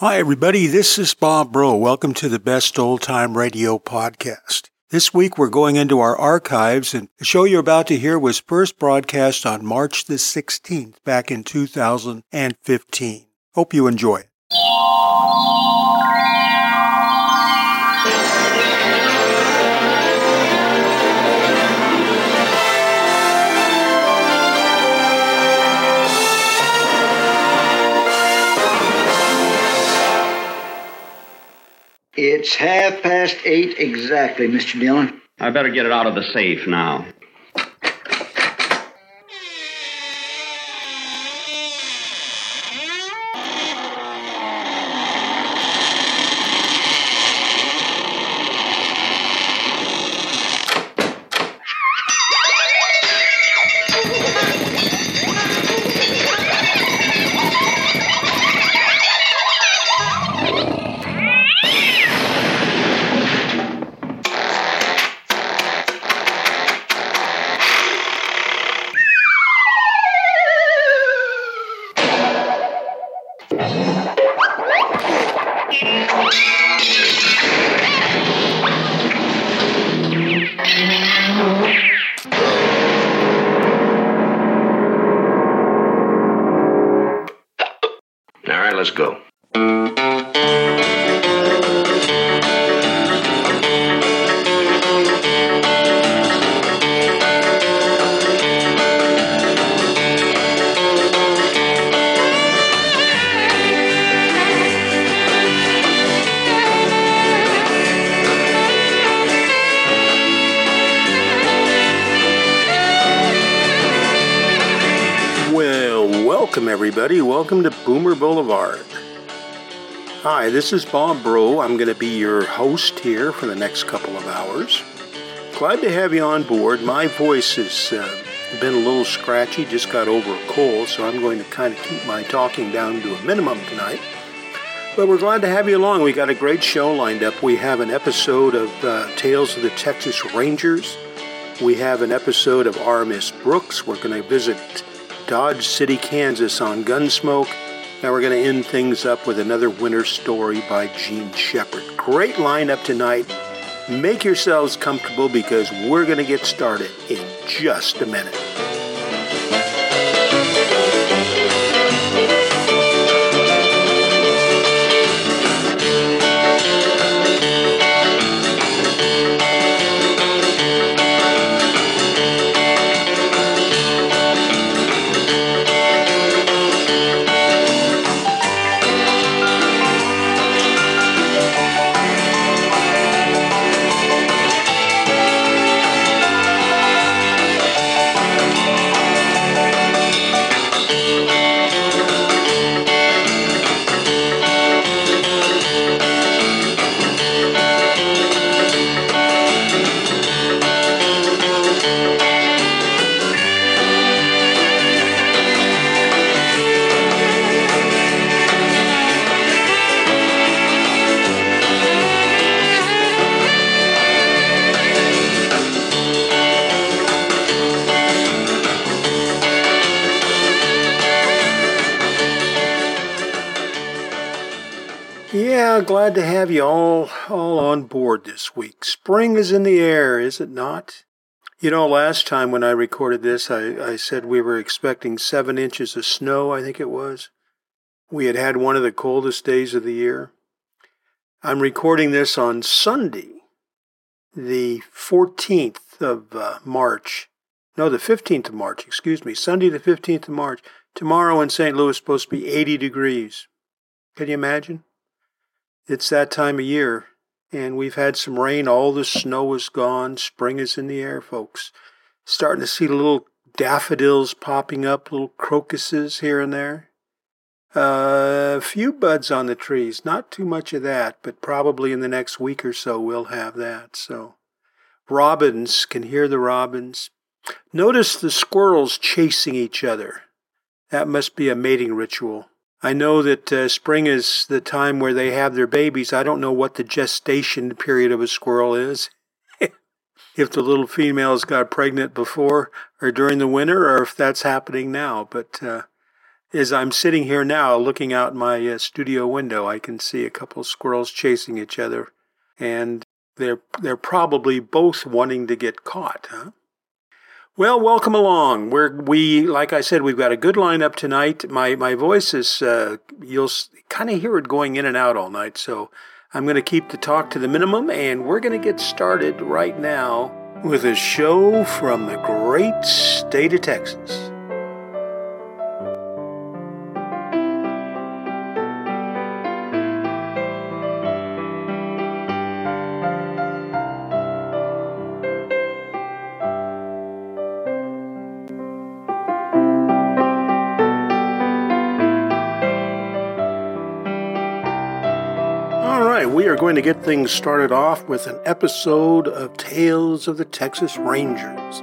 Hi, everybody. This is Bob Bro. Welcome to the Best Old Time Radio podcast. This week, we're going into our archives, and the show you're about to hear was first broadcast on March the 16th back in 2015. Hope you enjoy it. It's half past eight exactly, Mr. Dillon. I better get it out of the safe now. Welcome to Boomer Boulevard. Hi, this is Bob Bro. I'm going to be your host here for the next couple of hours. Glad to have you on board. My voice has uh, been a little scratchy, just got over a cold, so I'm going to kind of keep my talking down to a minimum tonight. But we're glad to have you along. We got a great show lined up. We have an episode of uh, Tales of the Texas Rangers. We have an episode of Our Miss Brooks. We're going to visit Dodge City, Kansas on Gunsmoke. Now we're going to end things up with another winter story by Jean Shepherd. Great lineup tonight. Make yourselves comfortable because we're going to get started in just a minute. Yeah, glad to have you all all on board this week. Spring is in the air, is it not? You know, last time when I recorded this, I, I said we were expecting seven inches of snow, I think it was. We had had one of the coldest days of the year. I'm recording this on Sunday, the 14th of uh, March. No, the 15th of March, excuse me. Sunday, the 15th of March. Tomorrow in St. Louis supposed to be 80 degrees. Can you imagine? It's that time of year, and we've had some rain. All the snow is gone. Spring is in the air, folks. Starting to see little daffodils popping up, little crocuses here and there. Uh, a few buds on the trees, not too much of that, but probably in the next week or so we'll have that. So, robins can hear the robins. Notice the squirrels chasing each other. That must be a mating ritual. I know that uh, spring is the time where they have their babies. I don't know what the gestation period of a squirrel is. if the little females got pregnant before or during the winter, or if that's happening now. But uh, as I'm sitting here now looking out my uh, studio window, I can see a couple of squirrels chasing each other, and they're they're probably both wanting to get caught, huh? Well, welcome along. We're we like I said, we've got a good lineup tonight. My my voice is uh, you'll kind of hear it going in and out all night, so I'm going to keep the talk to the minimum, and we're going to get started right now with a show from the great state of Texas. Are going to get things started off with an episode of Tales of the Texas Rangers.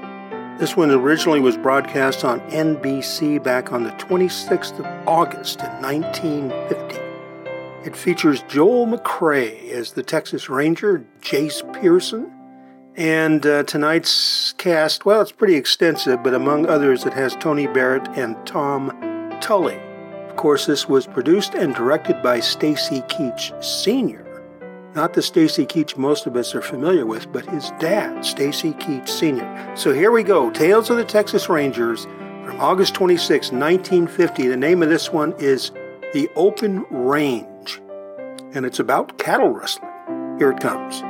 This one originally was broadcast on NBC back on the 26th of August in 1950. It features Joel McCrea as the Texas Ranger, Jace Pearson, and uh, tonight's cast, well, it's pretty extensive, but among others, it has Tony Barrett and Tom Tully. Of course, this was produced and directed by Stacy Keach Sr. Not the Stacy Keach most of us are familiar with, but his dad, Stacy Keach Sr. So here we go Tales of the Texas Rangers from August 26, 1950. The name of this one is The Open Range, and it's about cattle rustling. Here it comes.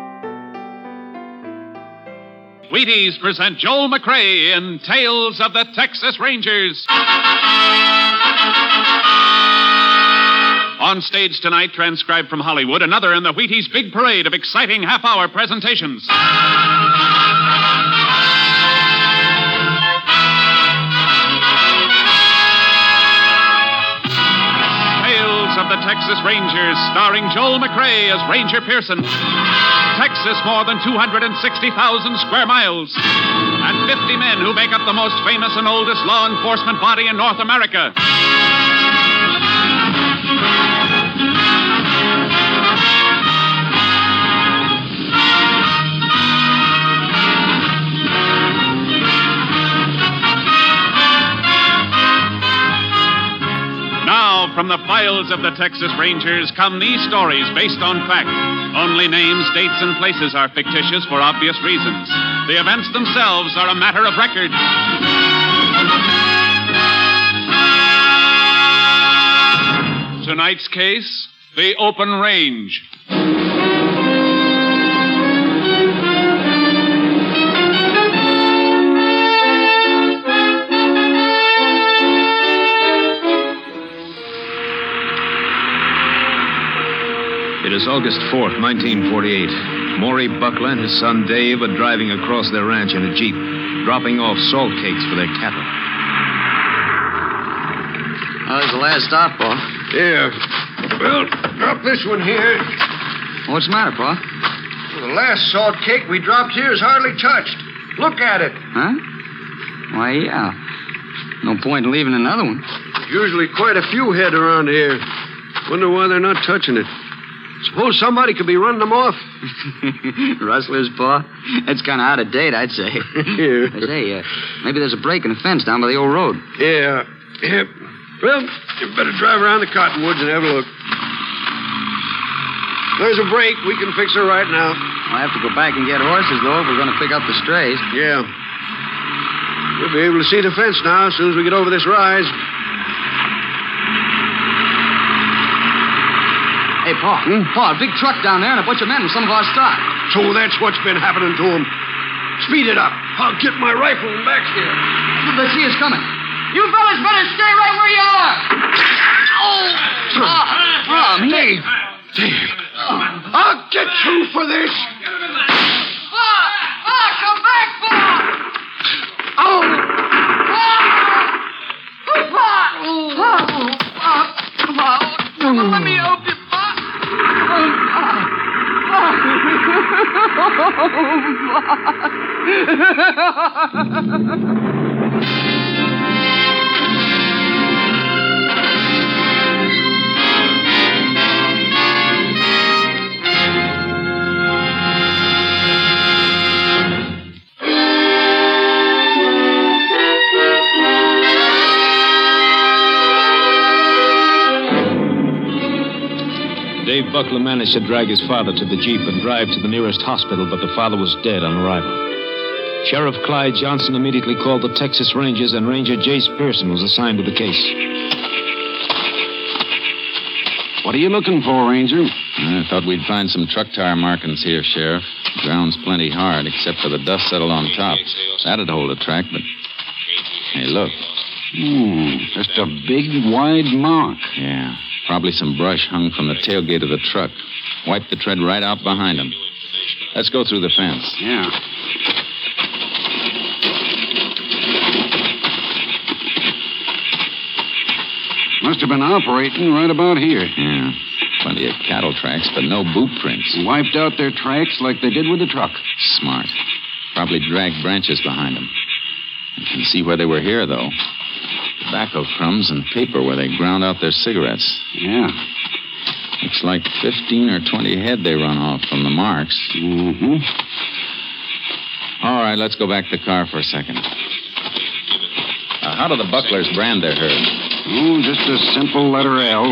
Wheaties present Joel McCrea in Tales of the Texas Rangers. On stage tonight, transcribed from Hollywood, another in the Wheaties big parade of exciting half hour presentations. Tales of the Texas Rangers, starring Joel McCrea as Ranger Pearson. Texas, more than 260,000 square miles. And 50 men who make up the most famous and oldest law enforcement body in North America. From the files of the Texas Rangers come these stories based on fact. Only names, dates, and places are fictitious for obvious reasons. The events themselves are a matter of record. Tonight's case The Open Range. It is August 4th, 1948. Maury Buckler and his son Dave are driving across their ranch in a Jeep, dropping off salt cakes for their cattle. There's the last stop, Pa. Yeah. Well, drop this one here. What's the matter, Pa? Well, the last salt cake we dropped here is hardly touched. Look at it. Huh? Why, yeah. No point in leaving another one. There's usually quite a few head around here. Wonder why they're not touching it. Suppose somebody could be running them off. Rustlers, Pa? That's kind of out of date, I'd say. yeah. I say, uh, maybe there's a break in the fence down by the old road. Yeah. Yeah. Well, you better drive around the cottonwoods and have a look. There's a break. We can fix her right now. I'll have to go back and get horses, though, if we're going to pick up the strays. Yeah. We'll be able to see the fence now as soon as we get over this rise. Hey, Pa. Hmm? Pa, a big truck down there and a bunch of men with some of our stock. So that's what's been happening to them. Speed it up. I'll get my rifle and back here. They see us coming. You fellas better stay right where you are. Oh! Pa, Pa, me. Dave. I'll get you for this. Pa! Pa, come back, Pa! Oh! Pa! Pa! Pa! Pa! Pa! Let me help you, Oh, my. Oh, my. Dave Buckler managed to drag his father to the Jeep and drive to the nearest hospital, but the father was dead on arrival. Sheriff Clyde Johnson immediately called the Texas Rangers, and Ranger Jace Pearson was assigned to the case. What are you looking for, Ranger? I thought we'd find some truck tire markings here, Sheriff. Ground's plenty hard, except for the dust settled on top. That'd hold a track, but. Hey, look. Hmm, just a big, wide mark. Yeah. Probably some brush hung from the tailgate of the truck. Wiped the tread right out behind him. Let's go through the fence. Yeah. Must have been operating right about here. Yeah. Plenty of cattle tracks, but no boot prints. Wiped out their tracks like they did with the truck. Smart. Probably dragged branches behind them. You can see where they were here, though. Tobacco crumbs and paper where they ground out their cigarettes. Yeah. Looks like 15 or 20 head they run off from the marks. Mm-hmm. All right, let's go back to the car for a second. Uh, how do the Bucklers brand their herd? Oh, just a simple letter L.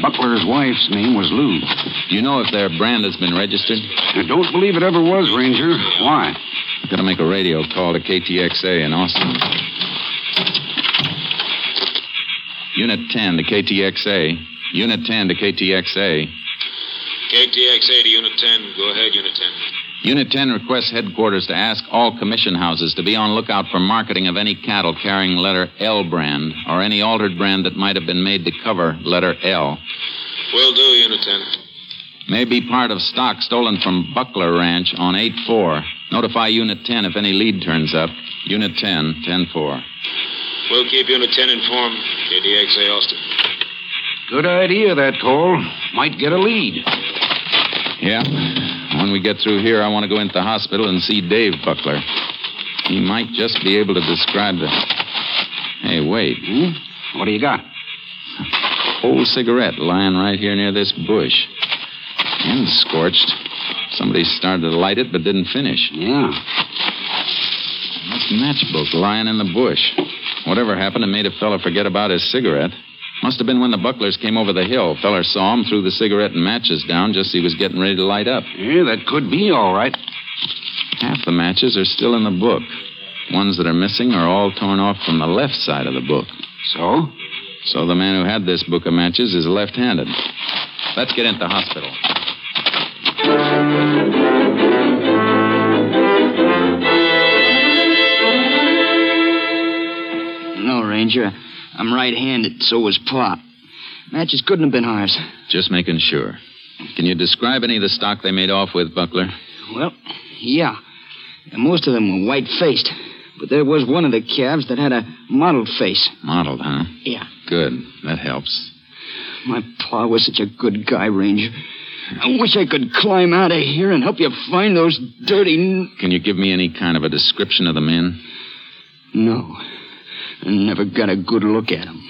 Buckler's wife's name was Lou. Do you know if their brand has been registered? I don't believe it ever was, Ranger. Why? I've got to make a radio call to KTXA in Austin. Unit 10 to KTXA. Unit 10 to KTXA. KTXA to Unit 10. Go ahead, Unit 10. Unit 10 requests headquarters to ask all commission houses to be on lookout for marketing of any cattle carrying letter L brand or any altered brand that might have been made to cover letter L. Will do, Unit 10. May be part of stock stolen from Buckler Ranch on 8 4. Notify Unit 10 if any lead turns up. Unit 10, 10 4. We'll keep you Unit 10 informed. KTXA Austin. Good idea, that call. Might get a lead. Yeah. When we get through here, I want to go into the hospital and see Dave Buckler. He might just be able to describe the. Hey, wait. Hmm? What do you got? Old cigarette lying right here near this bush. And scorched. Somebody started to light it but didn't finish. Yeah. This matchbook lying in the bush. Whatever happened, it made a fella forget about his cigarette. Must have been when the Bucklers came over the hill. Feller saw him, threw the cigarette and matches down just as he was getting ready to light up. Yeah, that could be all right. Half the matches are still in the book. Ones that are missing are all torn off from the left side of the book. So? So the man who had this book of matches is left handed. Let's get into the hospital. Ranger. I'm right handed, so was Pop. Matches couldn't have been ours. Just making sure. Can you describe any of the stock they made off with, Buckler? Well, yeah. And most of them were white faced. But there was one of the calves that had a mottled face. Mottled, huh? Yeah. Good. That helps. My pa was such a good guy, Ranger. I wish I could climb out of here and help you find those dirty. Can you give me any kind of a description of the men? No. I never got a good look at them.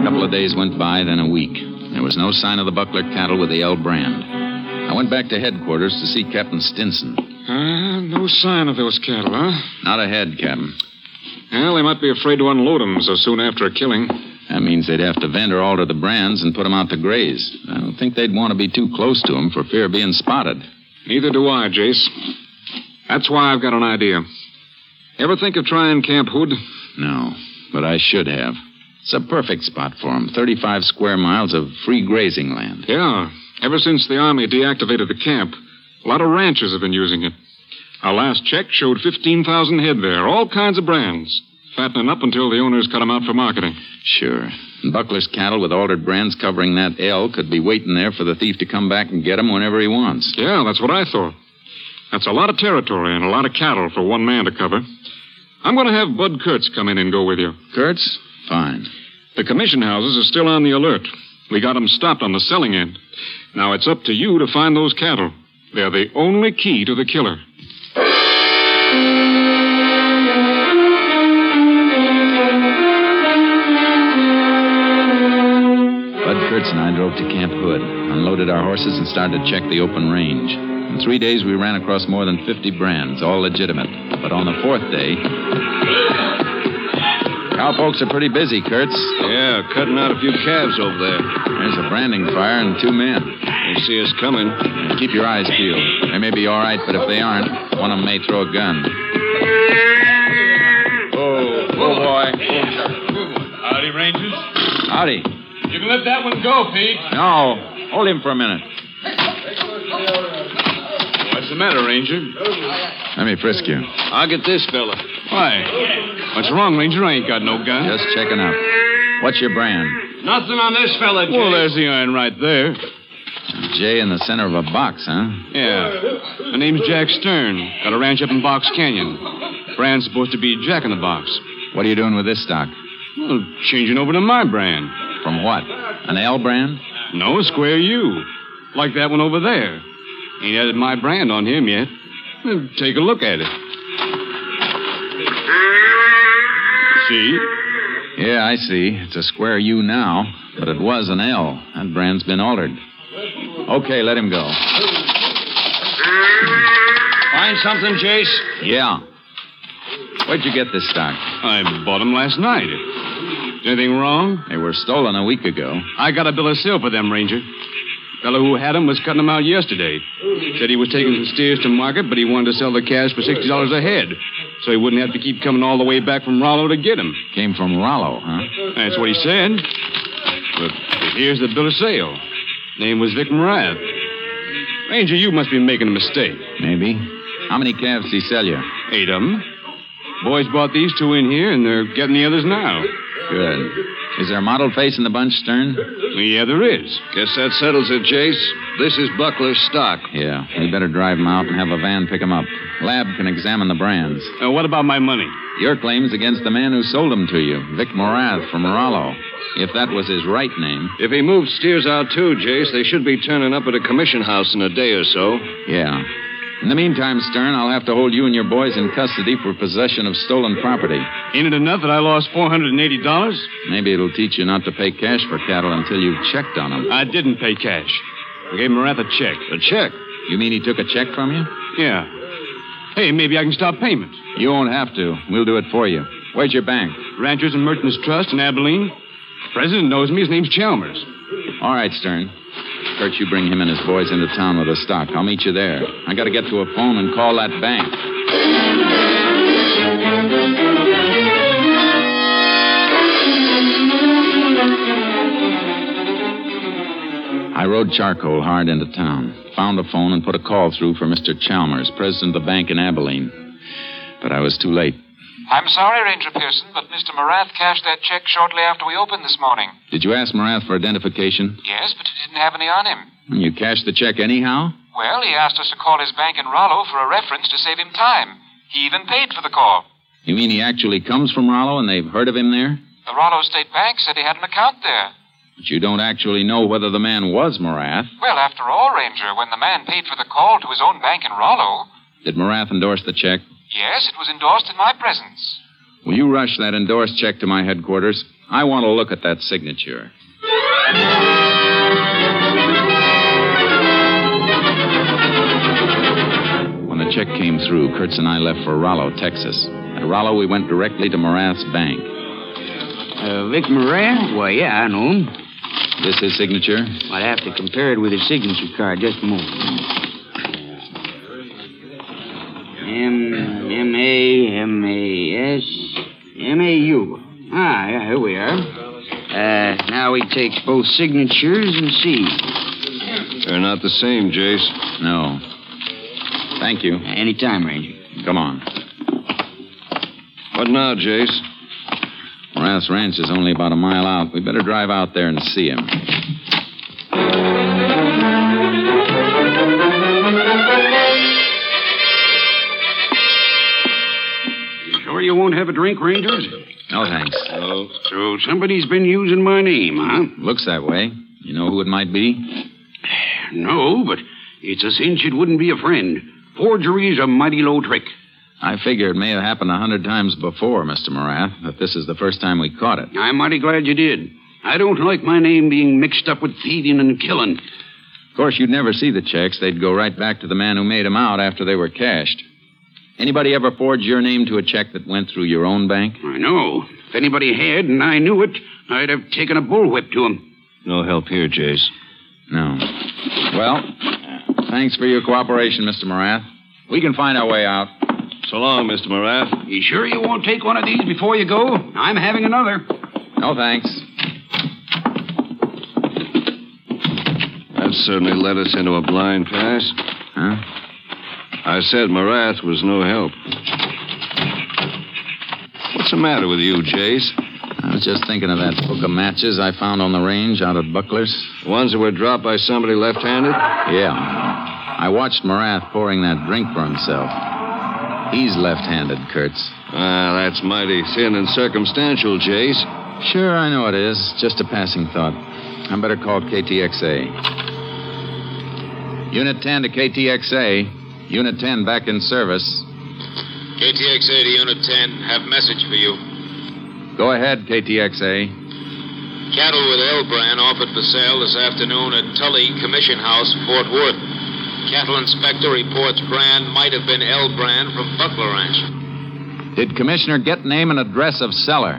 A couple of days went by, then a week. There was no sign of the Buckler cattle with the L brand. I went back to headquarters to see Captain Stinson. Uh, no sign of those cattle, huh? Not ahead, Captain. Well, they might be afraid to unload them so soon after a killing. That means they'd have to vent or alter the brands and put 'em out to graze. I don't think they'd want to be too close to 'em for fear of being spotted. Neither do I, Jace. That's why I've got an idea. Ever think of trying Camp Hood? No, but I should have. It's a perfect spot for 'em. 35 square miles of free grazing land. Yeah. Ever since the Army deactivated the camp, a lot of ranchers have been using it. Our last check showed 15,000 head there, all kinds of brands. Fattening up until the owners cut 'em out for marketing. Sure. And Buckler's cattle with altered brands covering that L could be waiting there for the thief to come back and get 'em whenever he wants. Yeah, that's what I thought. That's a lot of territory and a lot of cattle for one man to cover. I'm going to have Bud Kurtz come in and go with you. Kurtz? Fine. The commission houses are still on the alert. We got 'em stopped on the selling end. Now it's up to you to find those cattle. They're the only key to the killer. Bud Kurtz and I drove to Camp Hood, unloaded our horses, and started to check the open range. In three days, we ran across more than 50 brands, all legitimate. But on the fourth day, Cowpokes are pretty busy, Kurtz. Yeah, cutting out a few calves over there. There's a branding fire and two men. They see us coming. Keep your eyes peeled. They may be all right, but if they aren't, one of them may throw a gun. Oh, oh boy. Howdy, Rangers. Howdy. You can let that one go, Pete. No, hold him for a minute. What's the matter, Ranger? Let me frisk you. I'll get this fella. Why? What's wrong, Ranger? I ain't got no gun. Just checking up. What's your brand? Nothing on this fella, Jay. Well, there's the iron right there. J in the center of a box, huh? Yeah. My name's Jack Stern. Got a ranch up in Box Canyon. Brand's supposed to be Jack in the Box. What are you doing with this stock? Well, changing over to my brand. From what? An L brand? No, square U. Like that one over there. Ain't added my brand on him yet. Well, take a look at it. See? Yeah, I see. It's a square U now, but it was an L. That brand's been altered. Okay, let him go. Find something, Jace? Yeah. Where'd you get this stock? I bought them last night. Anything wrong? They were stolen a week ago. I got a bill of sale for them, Ranger. Fellow who had them was cutting them out yesterday. Said he was taking some steers to market, but he wanted to sell the calves for sixty dollars a head, so he wouldn't have to keep coming all the way back from Rollo to get them. Came from Rollo, huh? That's what he said. But here's the bill of sale. Name was Vic Morath. Ranger, you must be making a mistake. Maybe. How many calves did he sell you? Eight of them. Boys bought these two in here, and they're getting the others now. Good. Is there a mottled face in the bunch, Stern? Yeah, there is. Guess that settles it, Jace. This is Buckler's stock. Yeah. We better drive him out and have a van pick him up. Lab can examine the brands. Uh, what about my money? Your claim's against the man who sold them to you, Vic Morath from Rollo. If that was his right name. If he moved steers out too, Jace, they should be turning up at a commission house in a day or so. Yeah. In the meantime, Stern, I'll have to hold you and your boys in custody for possession of stolen property. Ain't it enough that I lost $480? Maybe it'll teach you not to pay cash for cattle until you've checked on them. I didn't pay cash. I gave Morath a check. A check? You mean he took a check from you? Yeah. Hey, maybe I can stop payment. You won't have to. We'll do it for you. Where's your bank? Ranchers and Merchants Trust in Abilene. The President knows me. His name's Chalmers. All right, Stern. Kurt, you bring him and his boys into town with the stock. I'll meet you there. I got to get to a phone and call that bank. I rode charcoal hard into town, found a phone, and put a call through for Mr. Chalmers, president of the bank in Abilene. But I was too late. I'm sorry, Ranger Pearson, but Mr. Morath cashed that check shortly after we opened this morning. Did you ask Morath for identification? Yes, but he didn't have any on him. You cashed the check anyhow? Well, he asked us to call his bank in Rollo for a reference to save him time. He even paid for the call. You mean he actually comes from Rollo and they've heard of him there? The Rollo State Bank said he had an account there. But you don't actually know whether the man was Morath. Well, after all, Ranger, when the man paid for the call to his own bank in Rollo. Did Morath endorse the check? Yes, it was endorsed in my presence. Will you rush that endorsed check to my headquarters? I want to look at that signature. When the check came through, Kurtz and I left for Rollo, Texas. At Rollo, we went directly to Morath's bank. Uh, Vic Moran? Why, yeah, I know him. This his signature? I'd have to compare it with his signature card. Just a moment. M M A M A S M A U. Ah, yeah, here we are. Uh, now we take both signatures and see. They're not the same, Jace. No. Thank you. Any time, Ranger. Come on. What now, Jace? Morath's ranch is only about a mile out. We better drive out there and see him. You won't have a drink, Rangers? No, thanks. Oh. So somebody's been using my name, huh? Looks that way. You know who it might be? No, but it's a cinch it wouldn't be a friend. Forgery's a mighty low trick. I figure it may have happened a hundred times before, Mr. Morath, but this is the first time we caught it. I'm mighty glad you did. I don't like my name being mixed up with thieving and killing. Of course, you'd never see the checks. They'd go right back to the man who made 'em out after they were cashed. Anybody ever forged your name to a check that went through your own bank? I know. If anybody had and I knew it, I'd have taken a bullwhip to him. No help here, Jace. No. Well, thanks for your cooperation, Mr. Morath. We can find our way out. So long, Mr. Morath. You sure you won't take one of these before you go? I'm having another. No, thanks. That certainly led us into a blind pass. Huh? I said Morath was no help. What's the matter with you, Jace? I was just thinking of that book of matches I found on the range out at Buckler's. The ones that were dropped by somebody left handed? Yeah. I watched Morath pouring that drink for himself. He's left handed, Kurtz. Ah, that's mighty thin and circumstantial, Jace. Sure, I know it is. Just a passing thought. I better call KTXA. Unit 10 to KTXA. Unit 10 back in service. KTXA to Unit 10. Have message for you. Go ahead, KTXA. Cattle with L brand offered for sale this afternoon at Tully Commission House, Fort Worth. Cattle inspector reports brand might have been L brand from Buckler Ranch. Did Commissioner get name and address of seller?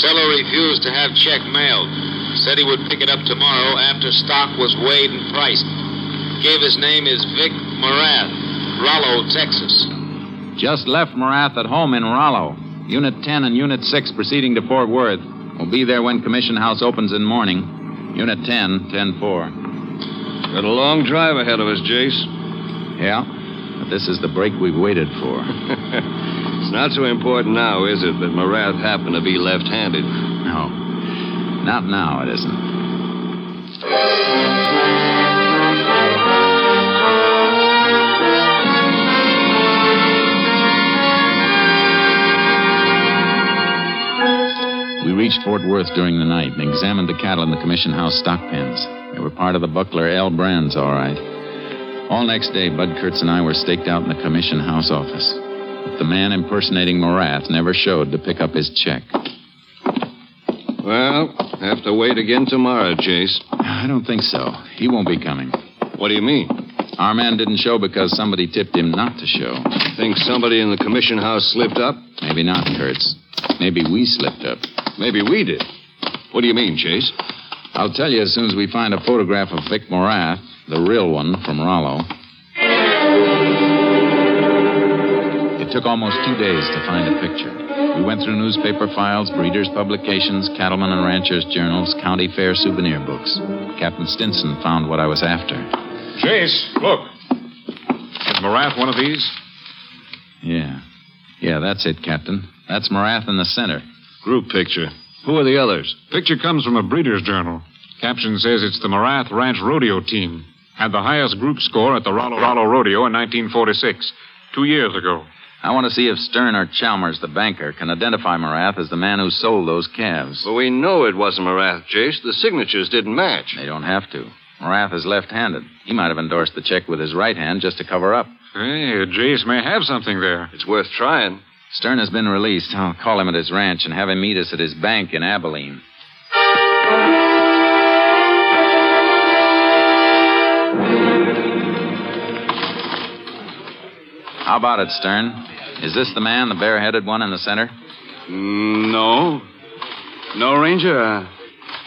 Seller refused to have check mailed. Said he would pick it up tomorrow after stock was weighed and priced. Gave his name is Vic Morath, Rollo, Texas. Just left Morath at home in Rollo. Unit 10 and Unit 6 proceeding to Fort Worth. We'll be there when Commission House opens in morning. Unit 10, 10 4. Got a long drive ahead of us, Jace. Yeah, but this is the break we've waited for. it's not so important now, is it, that Morath happened to be left handed? No. Not now, it isn't. Reached Fort Worth during the night and examined the cattle in the commission house stock pens. They were part of the Buckler L brands, all right. All next day, Bud Kurtz and I were staked out in the commission house office. But the man impersonating Morath never showed to pick up his check. Well, have to wait again tomorrow, Jace. I don't think so. He won't be coming. What do you mean? Our man didn't show because somebody tipped him not to show. Think somebody in the commission house slipped up? Maybe not, Kurtz. Maybe we slipped up. Maybe we did. What do you mean, Jace? I'll tell you as soon as we find a photograph of Vic Morath, the real one from Rollo. It took almost two days to find a picture. We went through newspaper files, breeders' publications, cattlemen and ranchers' journals, county fair souvenir books. Captain Stinson found what I was after. Jace, look. Is Morath one of these? Yeah. Yeah, that's it, Captain. That's Morath in the center. Group picture. Who are the others? Picture comes from a breeder's journal. Caption says it's the Morath Ranch Rodeo team. Had the highest group score at the Rollo, Rollo Rodeo in 1946, two years ago. I want to see if Stern or Chalmers, the banker, can identify Morath as the man who sold those calves. Well, we know it wasn't Morath, Jace. The signatures didn't match. They don't have to. Morath is left handed. He might have endorsed the check with his right hand just to cover up. Hey, Jace may have something there. It's worth trying. Stern has been released. I'll call him at his ranch and have him meet us at his bank in Abilene. How about it, Stern? Is this the man, the bareheaded one in the center? Mm, no. No, Ranger. Uh,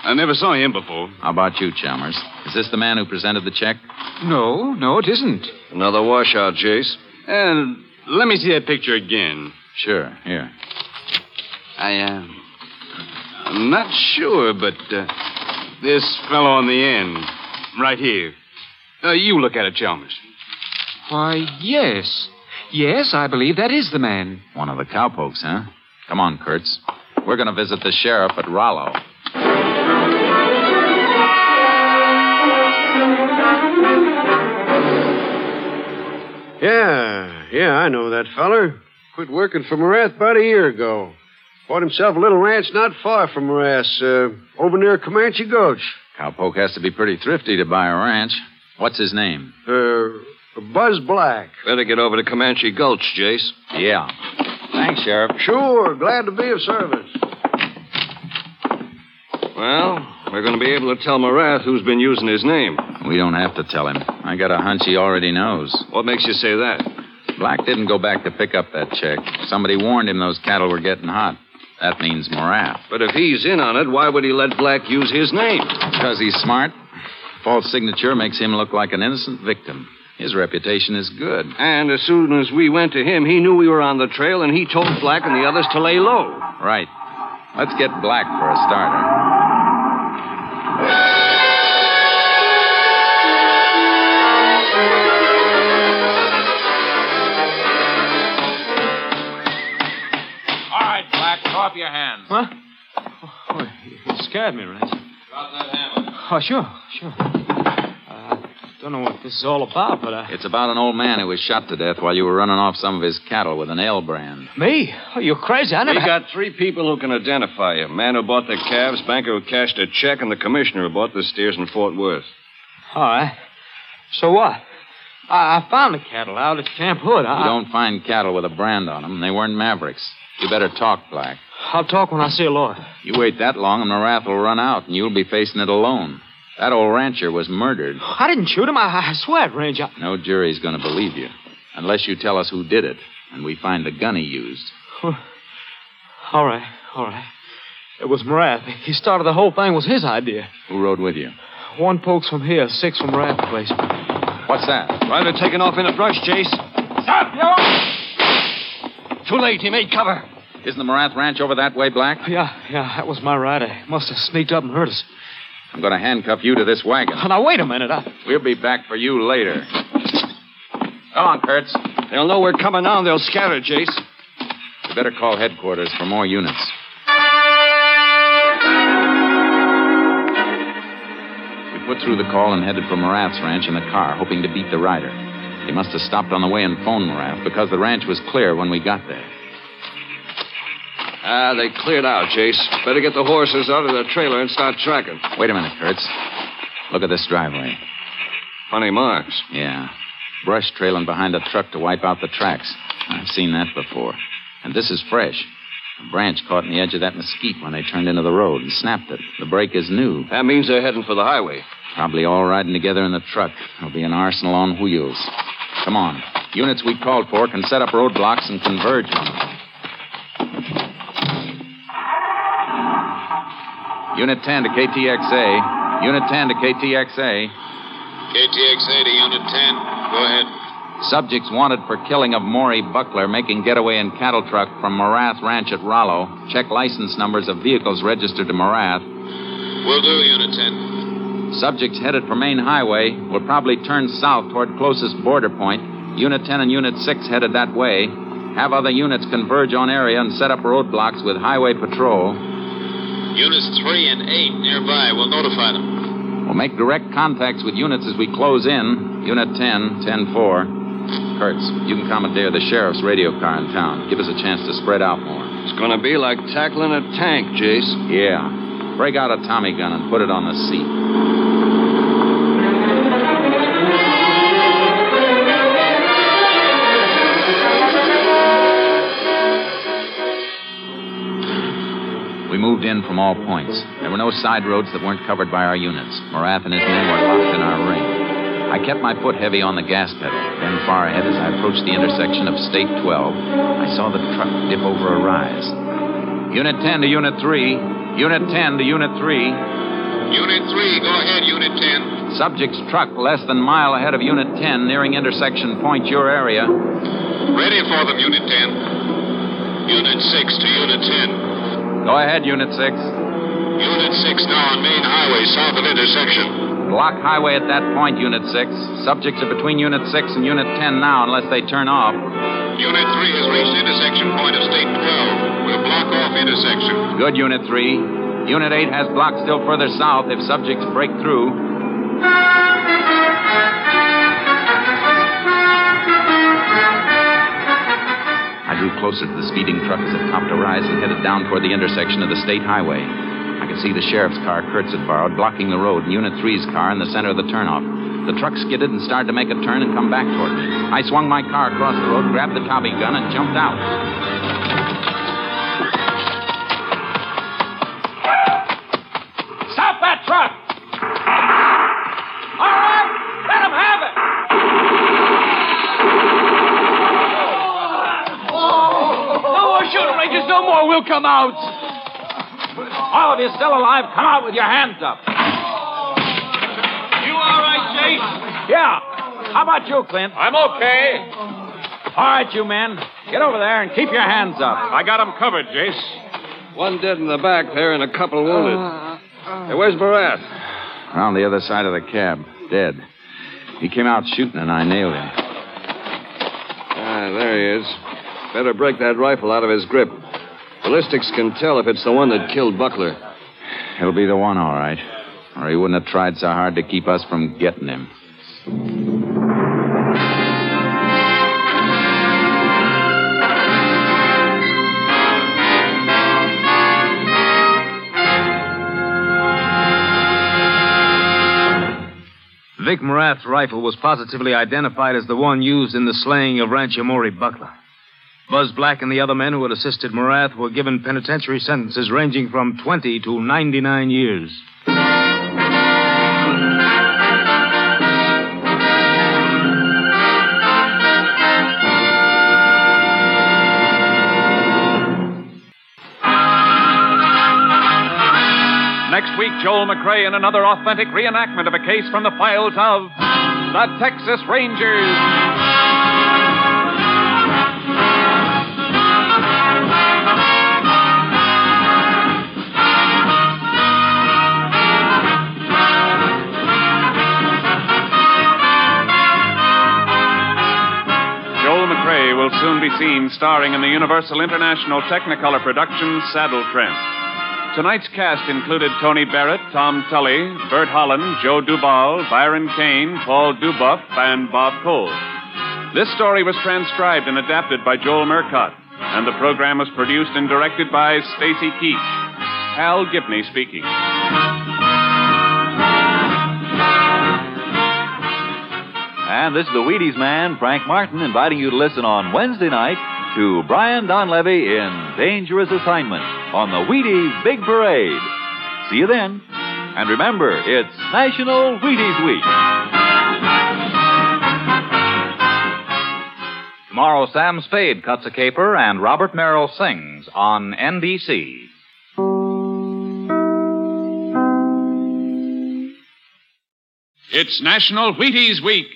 I never saw him before. How about you, Chalmers? Is this the man who presented the check? No, no, it isn't. Another washout, Jace. And let me see that picture again. Sure, here. I, uh, I'm not sure, but uh, this fellow on the end, right here. Uh, you look at it, Chalmers. Why, yes. Yes, I believe that is the man. One of the cowpokes, huh? Come on, Kurtz. We're going to visit the sheriff at Rollo. Yeah, yeah, I know that feller. Quit working for Morath about a year ago. Bought himself a little ranch not far from Morath, uh, over near Comanche Gulch. Cowpoke has to be pretty thrifty to buy a ranch. What's his name? Uh, Buzz Black. Better get over to Comanche Gulch, Jace. Yeah. Thanks, Sheriff. Sure, glad to be of service. Well, we're going to be able to tell Morath who's been using his name. We don't have to tell him. I got a hunch he already knows. What makes you say that? Black didn't go back to pick up that check. Somebody warned him those cattle were getting hot. That means Morath. But if he's in on it, why would he let Black use his name? Because he's smart. False signature makes him look like an innocent victim. His reputation is good. And as soon as we went to him, he knew we were on the trail, and he told Black and the others to lay low. Right. Let's get Black for a starter. Black, throw up your hands. Huh? Oh, you scared me, Ranch. Drop that hammer. Oh, sure, sure. I don't know what this is all about, but I. It's about an old man who was shot to death while you were running off some of his cattle with an L brand. Me? Oh, you're crazy. I never. We got three people who can identify you. a Man who bought the calves, banker who cashed a check, and the commissioner who bought the steers in Fort Worth. All right. So what? I, I found the cattle out at Camp Hood. I, You don't find cattle with a brand on them. They weren't Mavericks. You better talk, Black. I'll talk when I see a lawyer. You wait that long, and Morath will run out, and you'll be facing it alone. That old rancher was murdered. I didn't shoot him. I, I swear, Ranger. No jury's going to believe you, unless you tell us who did it, and we find the gun he used. All right, all right. It was Morath. He started the whole thing. It was his idea. Who rode with you? One pokes from here, six from Morath's place. What's that? Rider taken off in a brush, chase. Stop, you! Too late. He made cover. Isn't the Morath ranch over that way, Black? Yeah, yeah, that was my rider. He must have sneaked up and hurt us. I'm going to handcuff you to this wagon. Now, wait a minute. I... We'll be back for you later. Come on, Kurtz. They'll know we're coming now, and they'll scatter, Jace. You better call headquarters for more units. We put through the call and headed for Morath's ranch in the car, hoping to beat the rider. He must have stopped on the way and phoned Morath because the ranch was clear when we got there. Ah, they cleared out, Jace. Better get the horses out of the trailer and start tracking. Wait a minute, Kurtz. Look at this driveway. Funny marks. Yeah. Brush trailing behind a truck to wipe out the tracks. I've seen that before. And this is fresh. A branch caught in the edge of that mesquite when they turned into the road and snapped it. The brake is new. That means they're heading for the highway. Probably all riding together in the truck. There'll be an arsenal on wheels. Come on. Units we called for can set up roadblocks and converge on them. Unit 10 to KTXA. Unit 10 to KTXA. KTXA to Unit 10. Go ahead. Subjects wanted for killing of Maury Buckler making getaway in cattle truck from Morath Ranch at Rollo. Check license numbers of vehicles registered to Morath. Will do, Unit 10. Subjects headed for main highway will probably turn south toward closest border point. Unit 10 and Unit 6 headed that way. Have other units converge on area and set up roadblocks with highway patrol. Units 3 and 8 nearby. We'll notify them. We'll make direct contacts with units as we close in. Unit 10, 10 4. Kurtz, you can commandeer the sheriff's radio car in town. Give us a chance to spread out more. It's going to be like tackling a tank, Jace. Yeah. Break out a Tommy gun and put it on the seat. Moved in from all points. There were no side roads that weren't covered by our units. Morath and his men were locked in our ring. I kept my foot heavy on the gas pedal. Then, far ahead, as I approached the intersection of State 12, I saw the truck dip over a rise. Unit 10 to Unit 3. Unit 10 to Unit 3. Unit 3, go ahead, Unit 10. Subject's truck less than mile ahead of Unit 10, nearing intersection point your area. Ready for them, Unit 10. Unit 6 to Unit 10. Go ahead, Unit 6. Unit 6 now on main highway south of intersection. Block highway at that point, Unit 6. Subjects are between Unit 6 and Unit 10 now, unless they turn off. Unit 3 has reached intersection point of State 12. We'll block off intersection. Good, Unit 3. Unit 8 has blocked still further south if subjects break through. I drew closer to the speeding truck as it topped a rise and headed down toward the intersection of the state highway. I could see the sheriff's car Kurtz had borrowed blocking the road and Unit 3's car in the center of the turnoff. The truck skidded and started to make a turn and come back toward me. I swung my car across the road, grabbed the Tommy gun, and jumped out. No more no more. We'll come out? All of you still alive, come out with your hands up. You all right, Jace? Yeah. How about you, Clint? I'm okay. All right, you men. Get over there and keep your hands up. I got him covered, Jace. One dead in the back there and a couple wounded. Hey, where's Barath? Around the other side of the cab, dead. He came out shooting and I nailed him. Ah, there he is. Better break that rifle out of his grip. Ballistics can tell if it's the one that killed Buckler. He'll be the one, all right. Or he wouldn't have tried so hard to keep us from getting him. Vic Morath's rifle was positively identified as the one used in the slaying of Rancher Maury Buckler. Buzz Black and the other men who had assisted Morath were given penitentiary sentences ranging from 20 to 99 years. Next week, Joel McCrea in another authentic reenactment of a case from the files of the Texas Rangers. Will soon be seen starring in the Universal International Technicolor production Saddle Tramp. Tonight's cast included Tony Barrett, Tom Tully, Bert Holland, Joe Duval, Byron Kane, Paul Dubov, and Bob Cole. This story was transcribed and adapted by Joel Murcott, and the program was produced and directed by Stacy Keach. Hal Gibney speaking. And this is the Wheaties man, Frank Martin, inviting you to listen on Wednesday night to Brian Donlevy in Dangerous Assignment on the Wheaties Big Parade. See you then. And remember, it's National Wheaties Week. Tomorrow, Sam Spade cuts a caper and Robert Merrill sings on NBC. It's National Wheaties Week.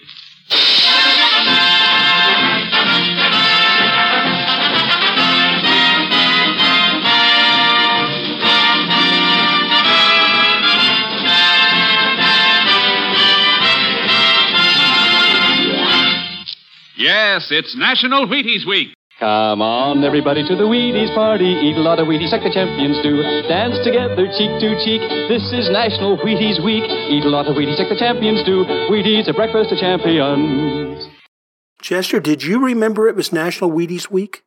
Yes, it's National Wheaties Week. Come on, everybody, to the Wheaties party. Eat a lot of Wheaties like the champions do. Dance together, cheek to cheek. This is National Wheaties Week. Eat a lot of Wheaties like the champions do. Wheaties, a breakfast of champions. Chester, did you remember it was National Wheaties Week?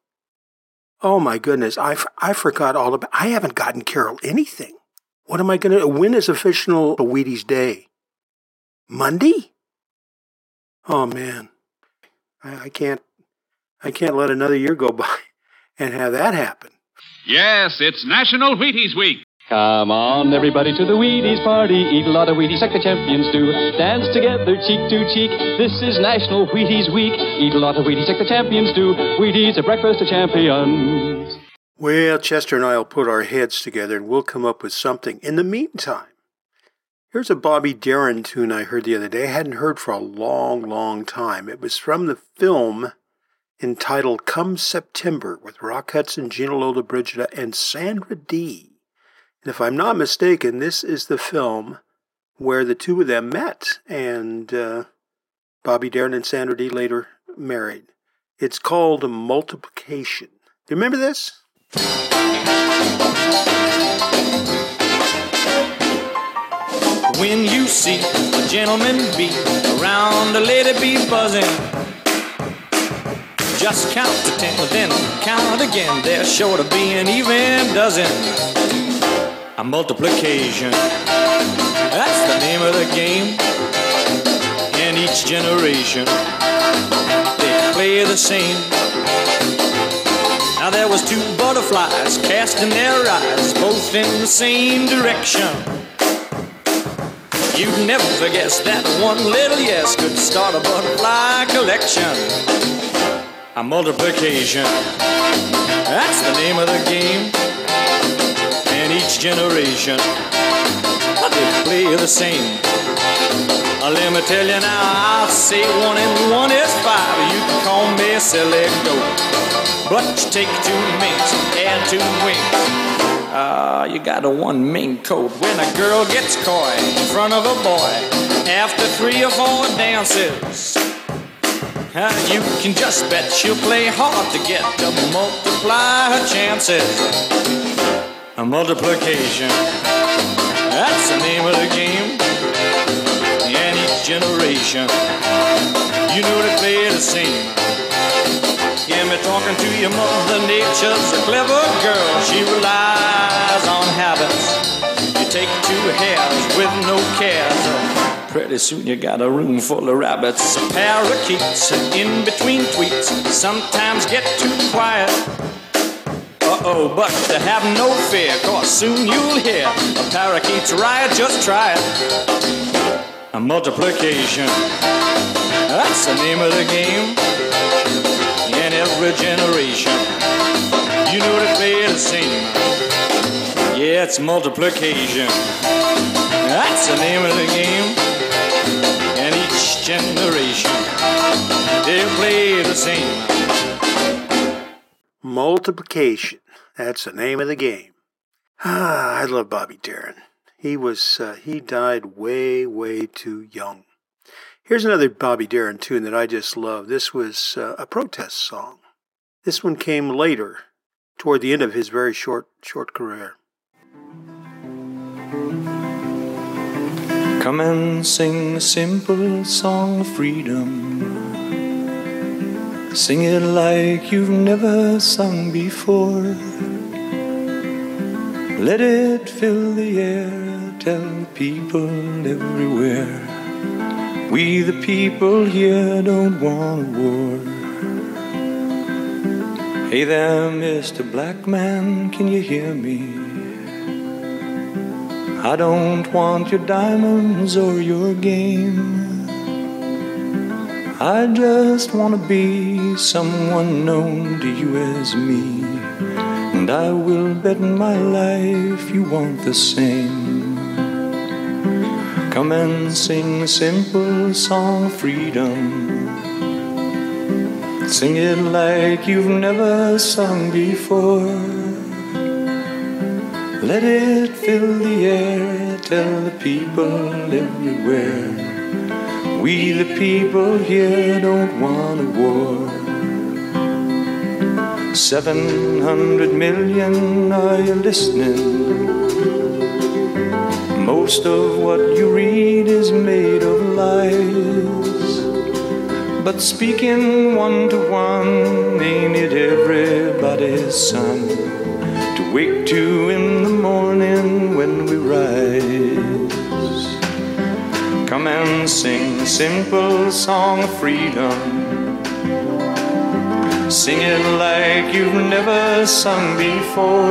Oh my goodness, I, I forgot all about. I haven't gotten Carol anything. What am I going to? When is official Wheaties Day? Monday? Oh man, I, I can't. I can't let another year go by and have that happen. Yes, it's National Wheaties Week. Come on, everybody, to the Wheaties party. Eat a lot of Wheaties like the champions do. Dance together, cheek to cheek. This is National Wheaties Week. Eat a lot of Wheaties like the champions do. Wheaties, a breakfast of champions. Well, Chester and I will put our heads together and we'll come up with something. In the meantime, here's a Bobby Darin tune I heard the other day. I hadn't heard for a long, long time. It was from the film entitled Come September with Rock Hudson, Gina Lollobrigida, and Sandra Dee. And if I'm not mistaken, this is the film where the two of them met and uh, Bobby Darin and Sandra Dee later married. It's called Multiplication. Do you remember this? When you see a gentleman be around a lady be buzzing, just count to ten, then count again. They're sure to be an even dozen. A multiplication, that's the name of the game. And each generation, they play the same. Now there was two butterflies casting their eyes both in the same direction. You'd never guess that one little yes could start a butterfly collection. A multiplication, that's the name of the game. And each generation. They play the same. Uh, let me tell you now, I'll say one and one is five. You can call me silly goat. But you take two minks, add two wings. Ah, you got a one mink coat. When a girl gets coy in front of a boy after three or four dances, you can just bet she'll play hard to get to multiply her chances. A multiplication, that's the name of the game. And each generation, you know they play the same. Yeah, me talking to your mother nature's a clever girl. She relies on habits. You take two hairs with no cares. Pretty soon you got a room full of rabbits. Parakeets and in between tweets sometimes get too quiet. Uh oh, but to have no fear, cause soon you'll hear a parakeet's riot, just try it. A multiplication, that's the name of the game. In every generation, you know they play the same. Yeah, it's multiplication, that's the name of the game. Multiplication. That's the name of the game. Ah, I love Bobby Darin. He was uh, he died way way too young. Here's another Bobby Darin tune that I just love. This was uh, a protest song. This one came later, toward the end of his very short short career. Come and sing a simple song of freedom. Sing it like you've never sung before. Let it fill the air, tell people everywhere. We, the people here, don't want a war. Hey there, Mr. Black Man, can you hear me? I don't want your diamonds or your game. I just want to be someone known to you as me. And I will bet my life you want the same. Come and sing a simple song of freedom. Sing it like you've never sung before. Let it fill the air, tell the people everywhere. We, the people here, don't want a war. Seven hundred million, are you listening? Most of what you read is made of lies. But speaking one to one, ain't it everybody's son? To wake to in the morning when we rise. Come and sing the simple song of freedom. Sing it like you've never sung before.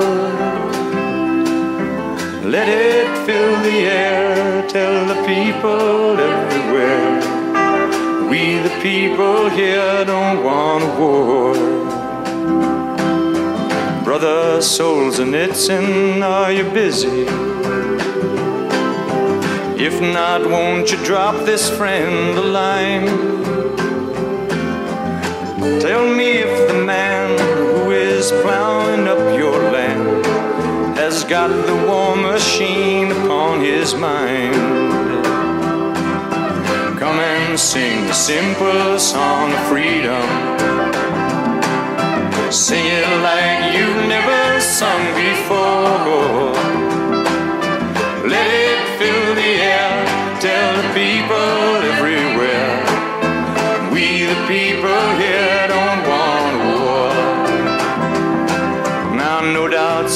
Let it fill the air, tell the people everywhere. We, the people here, don't want war. Brother souls and Solzhenitsyn, are you busy? If not, won't you drop this friend a line? Tell me if the man who is plowing up your land has got the war machine upon his mind. Come and sing a simple song of freedom. Sing it like you've never sung before.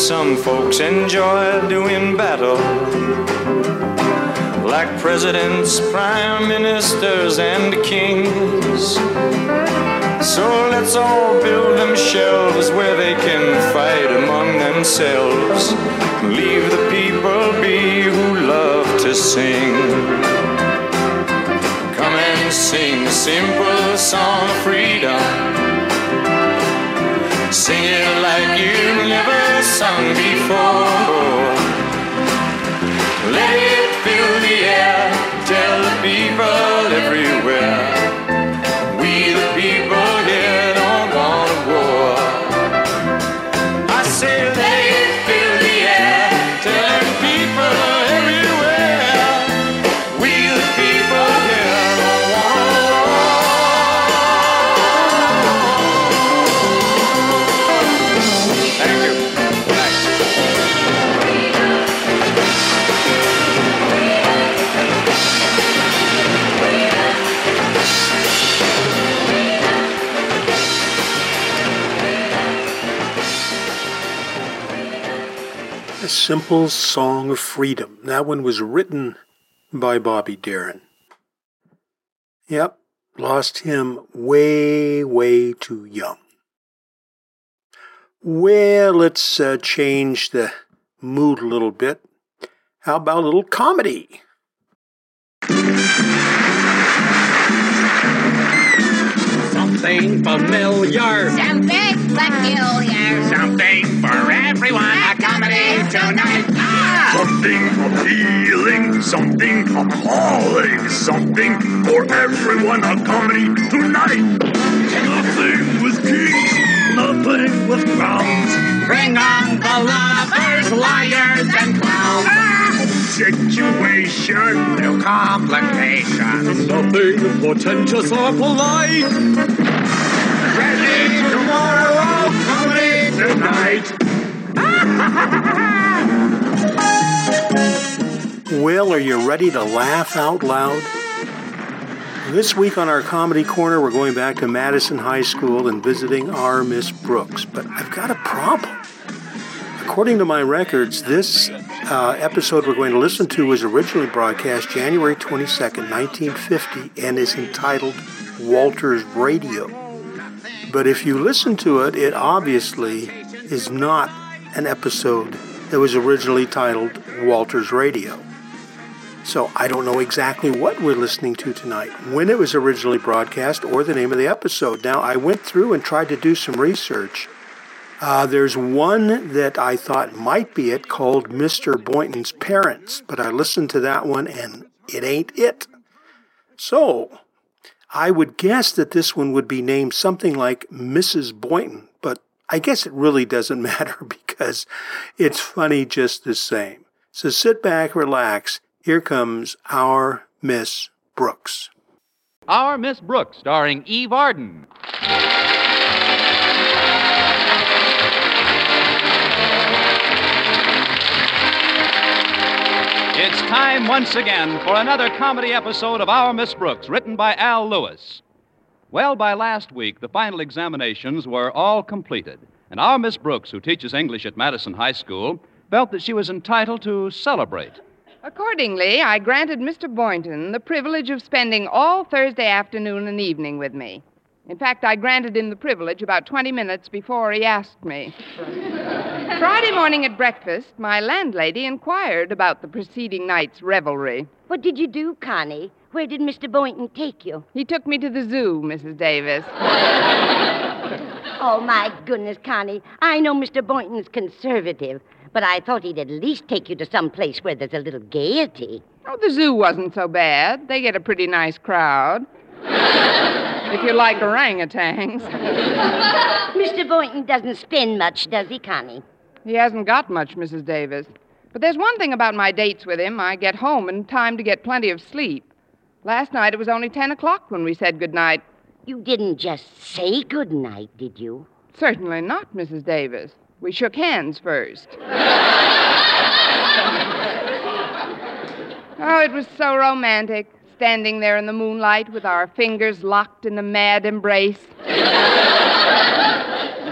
Some folks enjoy doing battle. Like presidents, prime ministers, and kings. So let's all build them shelves where they can fight among themselves. Leave the people be who love to sing. Come and sing a simple song of freedom. Sing it like you've never sung before. Let it fill the air, tell the people everywhere. Simple song of freedom. That one was written by Bobby Darin. Yep, lost him way, way too young. Well, let's uh, change the mood a little bit. How about a little comedy? Something familiar. Something peculiar. Something appealing, something appalling, something for everyone. A comedy tonight. Nothing with kings, nothing with crowns. Bring on the lovers, liars, and clowns. Situation, No complications. nothing portentous or polite. Ready tomorrow, comedy tonight. Well, are you ready to laugh out loud? This week on our Comedy Corner, we're going back to Madison High School and visiting our Miss Brooks. But I've got a problem. According to my records, this uh, episode we're going to listen to was originally broadcast January 22nd, 1950, and is entitled Walter's Radio. But if you listen to it, it obviously is not an episode that was originally titled Walter's Radio. So I don't know exactly what we're listening to tonight, when it was originally broadcast, or the name of the episode. Now, I went through and tried to do some research. Uh, there's one that I thought might be it called Mr. Boynton's Parents, but I listened to that one and it ain't it. So I would guess that this one would be named something like Mrs. Boynton, but I guess it really doesn't matter because it's funny just the same. So sit back, relax. Here comes our Miss Brooks. Our Miss Brooks, starring Eve Arden. It's time once again for another comedy episode of Our Miss Brooks, written by Al Lewis. Well, by last week, the final examinations were all completed, and our Miss Brooks, who teaches English at Madison High School, felt that she was entitled to celebrate. Accordingly, I granted Mr. Boynton the privilege of spending all Thursday afternoon and evening with me. In fact, I granted him the privilege about 20 minutes before he asked me. Friday morning at breakfast, my landlady inquired about the preceding night's revelry. What did you do, Connie? Where did Mr. Boynton take you? He took me to the zoo, Mrs. Davis. Oh, my goodness, Connie. I know Mr. Boynton's conservative, but I thought he'd at least take you to some place where there's a little gaiety. Oh, the zoo wasn't so bad. They get a pretty nice crowd. if you like orangutans. Mr. Boynton doesn't spend much, does he, Connie? He hasn't got much, Mrs. Davis. But there's one thing about my dates with him. I get home in time to get plenty of sleep. Last night it was only 10 o'clock when we said good night. You didn't just say good night, did you? Certainly not, Mrs. Davis. We shook hands first. oh, it was so romantic, standing there in the moonlight with our fingers locked in a mad embrace.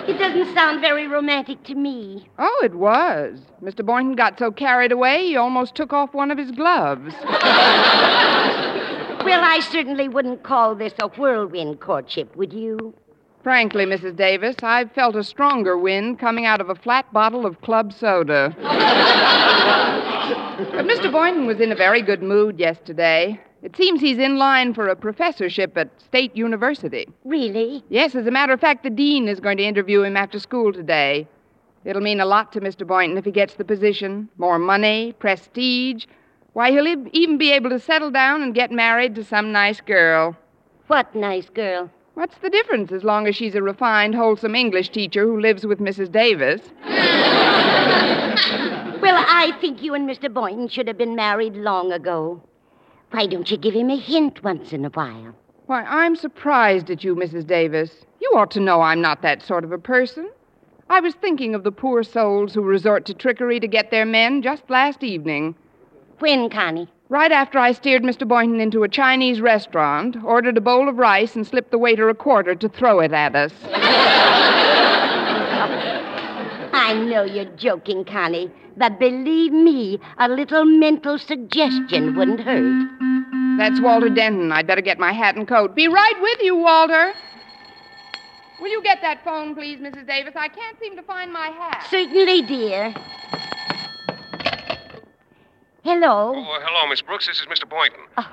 It doesn't sound very romantic to me. Oh, it was. Mr. Boynton got so carried away, he almost took off one of his gloves. Well, I certainly wouldn't call this a whirlwind courtship, would you? Frankly, Mrs. Davis, I've felt a stronger wind coming out of a flat bottle of club soda. but Mr. Boynton was in a very good mood yesterday. It seems he's in line for a professorship at State University. Really? Yes, as a matter of fact, the dean is going to interview him after school today. It'll mean a lot to Mr. Boynton if he gets the position more money, prestige, Why, he'll even be able to settle down and get married to some nice girl. What nice girl? What's the difference as long as she's a refined, wholesome English teacher who lives with Mrs. Davis? Well, I think you and Mr. Boynton should have been married long ago. Why don't you give him a hint once in a while? Why, I'm surprised at you, Mrs. Davis. You ought to know I'm not that sort of a person. I was thinking of the poor souls who resort to trickery to get their men just last evening. When, Connie? Right after I steered Mr. Boynton into a Chinese restaurant, ordered a bowl of rice, and slipped the waiter a quarter to throw it at us. I know you're joking, Connie, but believe me, a little mental suggestion wouldn't hurt. That's Walter Denton. I'd better get my hat and coat. Be right with you, Walter. Will you get that phone, please, Mrs. Davis? I can't seem to find my hat. Certainly, dear. Hello. Oh, hello, Miss Brooks. This is Mr. Boynton. Oh,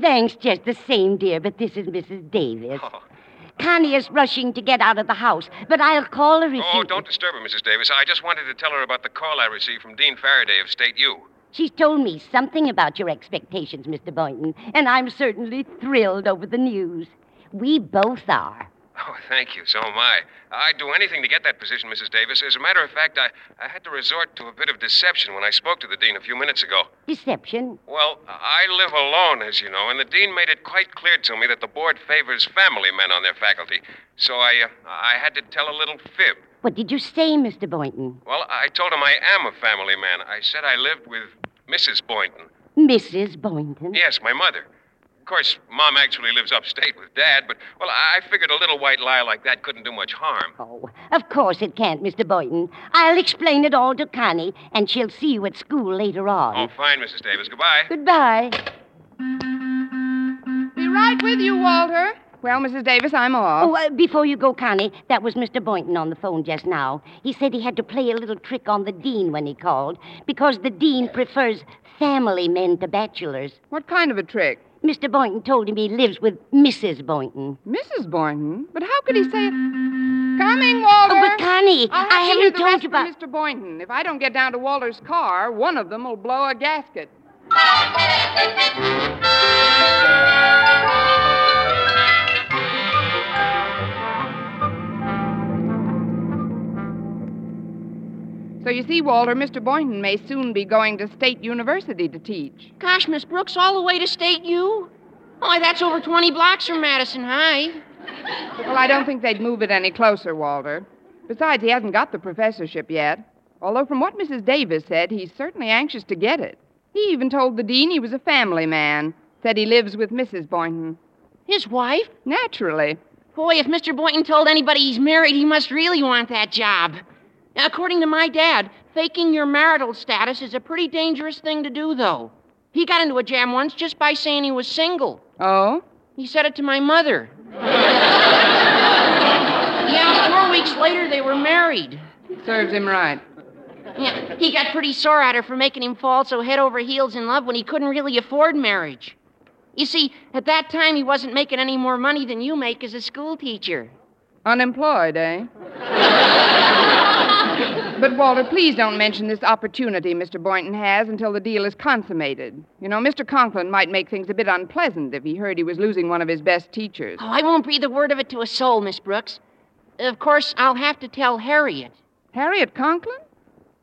Thanks, just the same, dear, but this is Mrs. Davis. Oh. Connie is rushing to get out of the house, but I'll call her if Oh, you... don't disturb her, Mrs. Davis. I just wanted to tell her about the call I received from Dean Faraday of State U. She's told me something about your expectations, Mr. Boynton, and I'm certainly thrilled over the news. We both are. Oh, thank you. So am I. I'd do anything to get that position, Mrs. Davis. As a matter of fact, I, I had to resort to a bit of deception when I spoke to the dean a few minutes ago. Deception? Well, I live alone, as you know, and the dean made it quite clear to me that the board favors family men on their faculty. So I, uh, I had to tell a little fib. What did you say, Mr. Boynton? Well, I told him I am a family man. I said I lived with Mrs. Boynton. Mrs. Boynton? Yes, my mother. Of course, Mom actually lives upstate with Dad, but, well, I figured a little white lie like that couldn't do much harm. Oh, of course it can't, Mr. Boynton. I'll explain it all to Connie, and she'll see you at school later on. Oh, fine, Mrs. Davis. Goodbye. Goodbye. Be right with you, Walter. Well, Mrs. Davis, I'm off. Oh, uh, before you go, Connie, that was Mr. Boynton on the phone just now. He said he had to play a little trick on the dean when he called, because the dean prefers family men to bachelors. What kind of a trick? Mr. Boynton told him he lives with Mrs. Boynton. Mrs. Boynton? But how could he say it? Coming, Walter. Oh, but Connie, I'll have I to haven't told you about- Mr. Boynton. If I don't get down to Walter's car, one of them will blow a gasket. So you see, Walter, Mr. Boynton may soon be going to State University to teach. Gosh, Miss Brooks, all the way to State U? Why, that's over 20 blocks from Madison High. Well, I don't think they'd move it any closer, Walter. Besides, he hasn't got the professorship yet. Although, from what Mrs. Davis said, he's certainly anxious to get it. He even told the dean he was a family man. Said he lives with Mrs. Boynton. His wife? Naturally. Boy, if Mr. Boynton told anybody he's married, he must really want that job. Now, according to my dad, faking your marital status is a pretty dangerous thing to do, though. He got into a jam once just by saying he was single. Oh? He said it to my mother. yeah, four weeks later, they were married. Serves him right. Yeah, he got pretty sore at her for making him fall so head over heels in love when he couldn't really afford marriage. You see, at that time, he wasn't making any more money than you make as a school teacher. Unemployed, eh? But, Walter, please don't mention this opportunity Mr. Boynton has until the deal is consummated. You know, Mr. Conklin might make things a bit unpleasant if he heard he was losing one of his best teachers. Oh, I won't breathe a word of it to a soul, Miss Brooks. Of course, I'll have to tell Harriet. Harriet Conklin?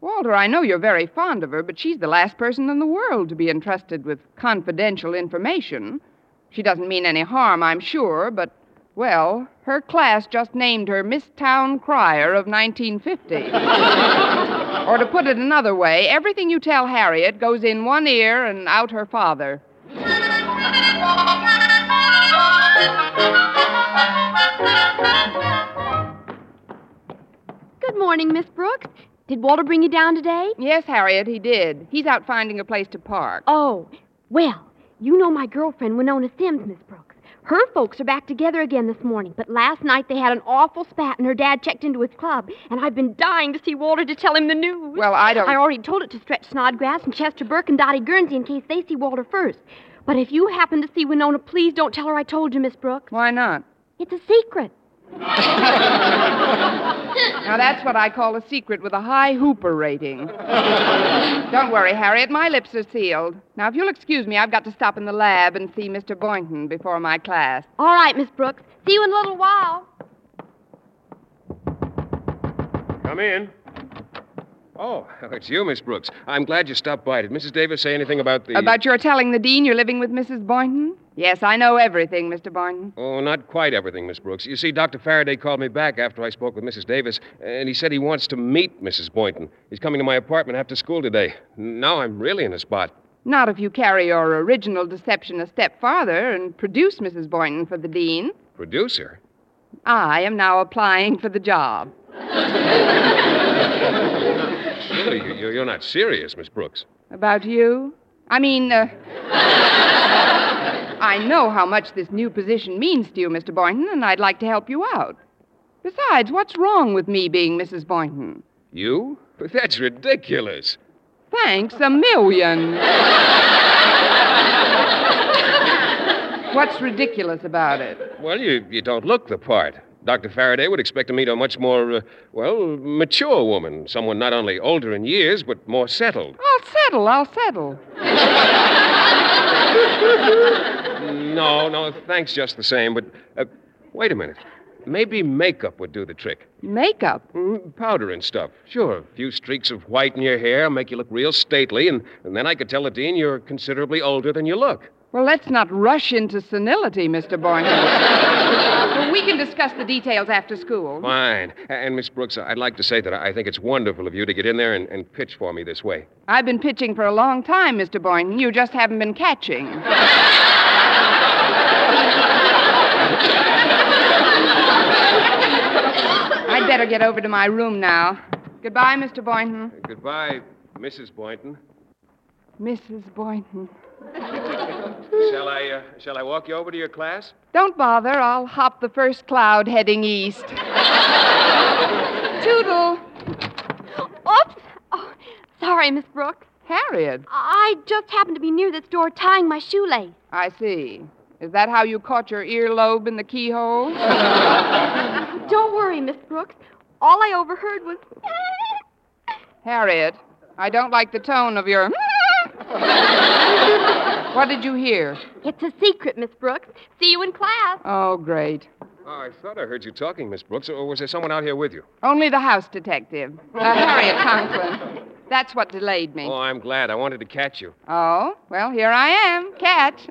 Walter, I know you're very fond of her, but she's the last person in the world to be entrusted with confidential information. She doesn't mean any harm, I'm sure, but, well, her class just named her Miss Town Crier of 1950. or to put it another way, everything you tell Harriet goes in one ear and out her father. Good morning, Miss Brooks. Did Walter bring you down today? Yes, Harriet, he did. He's out finding a place to park. Oh, well, you know my girlfriend, Winona Sims, Miss Brooks. Her folks are back together again this morning, but last night they had an awful spat and her dad checked into his club, and I've been dying to see Walter to tell him the news. Well, I don't- I already told it to Stretch Snodgrass and Chester Burke and Dottie Guernsey in case they see Walter first. But if you happen to see Winona, please don't tell her I told you, Miss Brooks. Why not? It's a secret. Now, that's what I call a secret with a high Hooper rating. Don't worry, Harriet. My lips are sealed. Now, if you'll excuse me, I've got to stop in the lab and see Mr. Boynton before my class. All right, Miss Brooks. See you in a little while. Come in. Oh, it's you, Miss Brooks. I'm glad you stopped by. Did Mrs. Davis say anything about the. About your telling the dean you're living with Mrs. Boynton? Yes, I know everything, Mr. Boynton. Oh, not quite everything, Miss Brooks. You see, Dr. Faraday called me back after I spoke with Mrs. Davis, and he said he wants to meet Mrs. Boynton. He's coming to my apartment after school today. Now I'm really in a spot. Not if you carry your original deception a step farther and produce Mrs. Boynton for the dean. Producer? I am now applying for the job. Surely you- you- you're not serious, Miss Brooks. About you? I mean, uh, I know how much this new position means to you, Mr. Boynton, and I'd like to help you out. Besides, what's wrong with me being Mrs. Boynton? You? But that's ridiculous. Thanks a million. What's ridiculous about it? Well, you, you don't look the part. Dr. Faraday would expect to meet a much more, uh, well, mature woman. Someone not only older in years, but more settled. I'll settle, I'll settle. No, no, thanks just the same. But uh, wait a minute. Maybe makeup would do the trick. Makeup? Mm, powder and stuff. Sure, a few streaks of white in your hair make you look real stately, and, and then I could tell the dean you're considerably older than you look. Well, let's not rush into senility, Mr. Boynton. we can discuss the details after school. Fine. And, Miss Brooks, I'd like to say that I think it's wonderful of you to get in there and, and pitch for me this way. I've been pitching for a long time, Mr. Boynton. You just haven't been catching. I'd better get over to my room now. Goodbye, Mr. Boynton. Goodbye, Mrs. Boynton. Mrs. Boynton. Shall I, uh, shall I walk you over to your class? Don't bother. I'll hop the first cloud heading east. Toodle. Oops. Oh, sorry, Miss Brooks. Harriet. I just happened to be near this door tying my shoelace. I see. Is that how you caught your earlobe in the keyhole? Don't worry, Miss Brooks. All I overheard was. Harriet, I don't like the tone of your. what did you hear? It's a secret, Miss Brooks. See you in class. Oh, great. Oh, I thought I heard you talking, Miss Brooks. Or was there someone out here with you? Only the house detective, uh, Harriet Conklin. That's what delayed me. Oh, I'm glad. I wanted to catch you. Oh, well, here I am. Catch.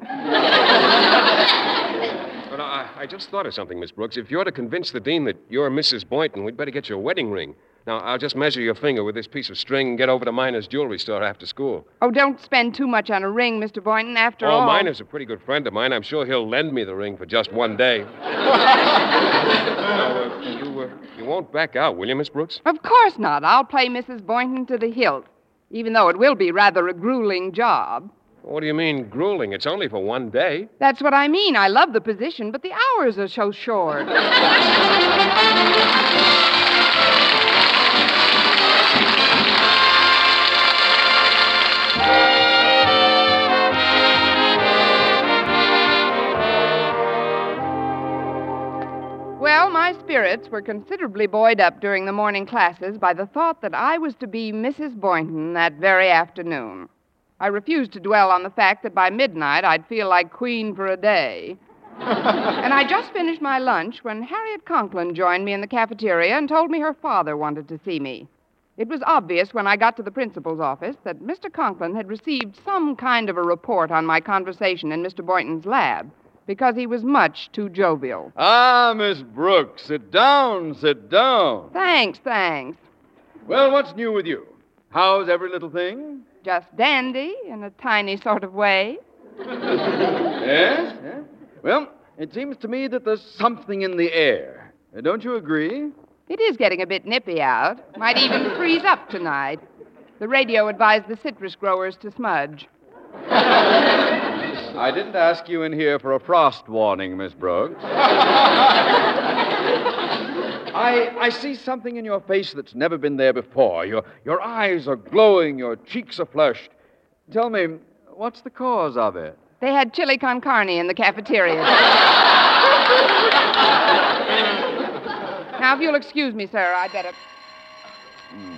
But I, I just thought of something, Miss Brooks. If you're to convince the dean that you're Mrs. Boynton, we'd better get your wedding ring. Now, I'll just measure your finger with this piece of string and get over to Miner's jewelry store after school. Oh, don't spend too much on a ring, Mr. Boynton. After all. oh, all. Miner's a pretty good friend of mine. I'm sure he'll lend me the ring for just one day. now, uh, you, uh, you won't back out, will you, Miss Brooks? Of course not. I'll play Mrs. Boynton to the hilt, even though it will be rather a grueling job. What do you mean, grueling? It's only for one day. That's what I mean. I love the position, but the hours are so short. spirits were considerably buoyed up during the morning classes by the thought that I was to be Mrs. Boynton that very afternoon. I refused to dwell on the fact that by midnight I'd feel like queen for a day. and I just finished my lunch when Harriet Conklin joined me in the cafeteria and told me her father wanted to see me. It was obvious when I got to the principal's office that Mr. Conklin had received some kind of a report on my conversation in Mr. Boynton's lab because he was much too jovial. Ah, Miss Brooks, sit down, sit down. Thanks, thanks. Well, what's new with you? How's every little thing? Just dandy in a tiny sort of way. Yes? yes? Well, it seems to me that there's something in the air. Uh, Don't you agree? It is getting a bit nippy out. Might even freeze up tonight. The radio advised the citrus growers to smudge. I didn't ask you in here for a frost warning, Miss Brooks. I, I see something in your face that's never been there before. Your, your eyes are glowing, your cheeks are flushed. Tell me, what's the cause of it? They had chili con carne in the cafeteria. Now, if you'll excuse me, sir, I'd better. Hmm.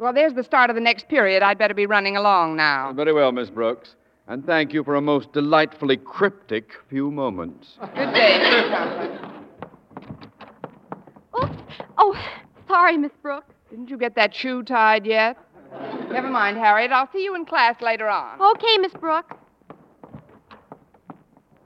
Well, there's the start of the next period. I'd better be running along now. Very well, Miss Brooks. And thank you for a most delightfully cryptic few moments. Good day, Mr. Conklin. Oh, sorry, Miss Brooks. Didn't you get that shoe tied yet? Never mind, Harriet. I'll see you in class later on. Okay, Miss Brooks.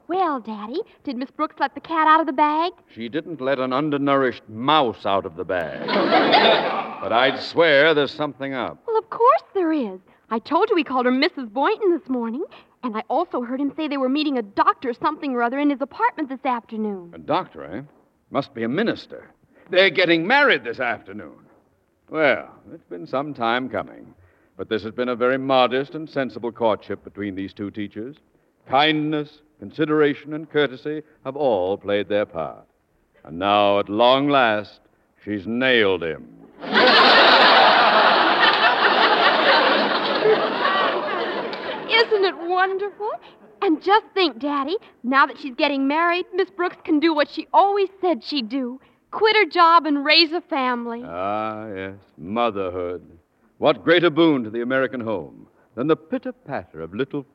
Well, Daddy, did Miss Brooks let the cat out of the bag? She didn't let an undernourished mouse out of the bag. but I'd swear there's something up. Well, of course there is. I told you he called her Mrs. Boynton this morning. And I also heard him say they were meeting a doctor something or other in his apartment this afternoon. A doctor, eh? Must be a minister. They're getting married this afternoon. Well, it's been some time coming. But this has been a very modest and sensible courtship between these two teachers. Kindness, consideration, and courtesy have all played their part. And now, at long last, she's nailed him. Isn't it wonderful? And just think, Daddy, now that she's getting married, Miss Brooks can do what she always said she'd do quit her job and raise a family. Ah, yes, motherhood. What greater boon to the American home than the pitter patter of little.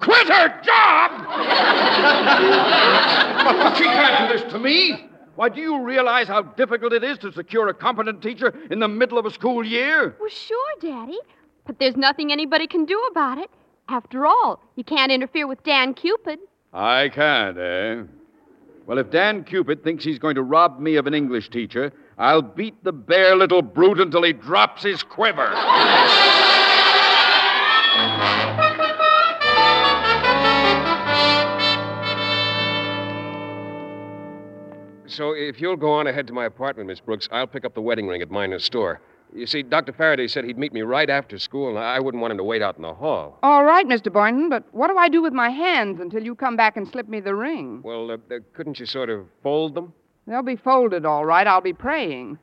Quit her job! she can't do this to me. Why, do you realize how difficult it is to secure a competent teacher in the middle of a school year? Well, sure, Daddy. But there's nothing anybody can do about it. After all, you can't interfere with Dan Cupid. I can't, eh? Well, if Dan Cupid thinks he's going to rob me of an English teacher, I'll beat the bare little brute until he drops his quiver. So if you'll go on ahead to my apartment, Miss Brooks, I'll pick up the wedding ring at Miner's store. You see, Dr. Faraday said he'd meet me right after school, and I wouldn't want him to wait out in the hall. All right, Mr. Boynton, but what do I do with my hands until you come back and slip me the ring? Well, uh, uh, couldn't you sort of fold them? They'll be folded, all right. I'll be praying.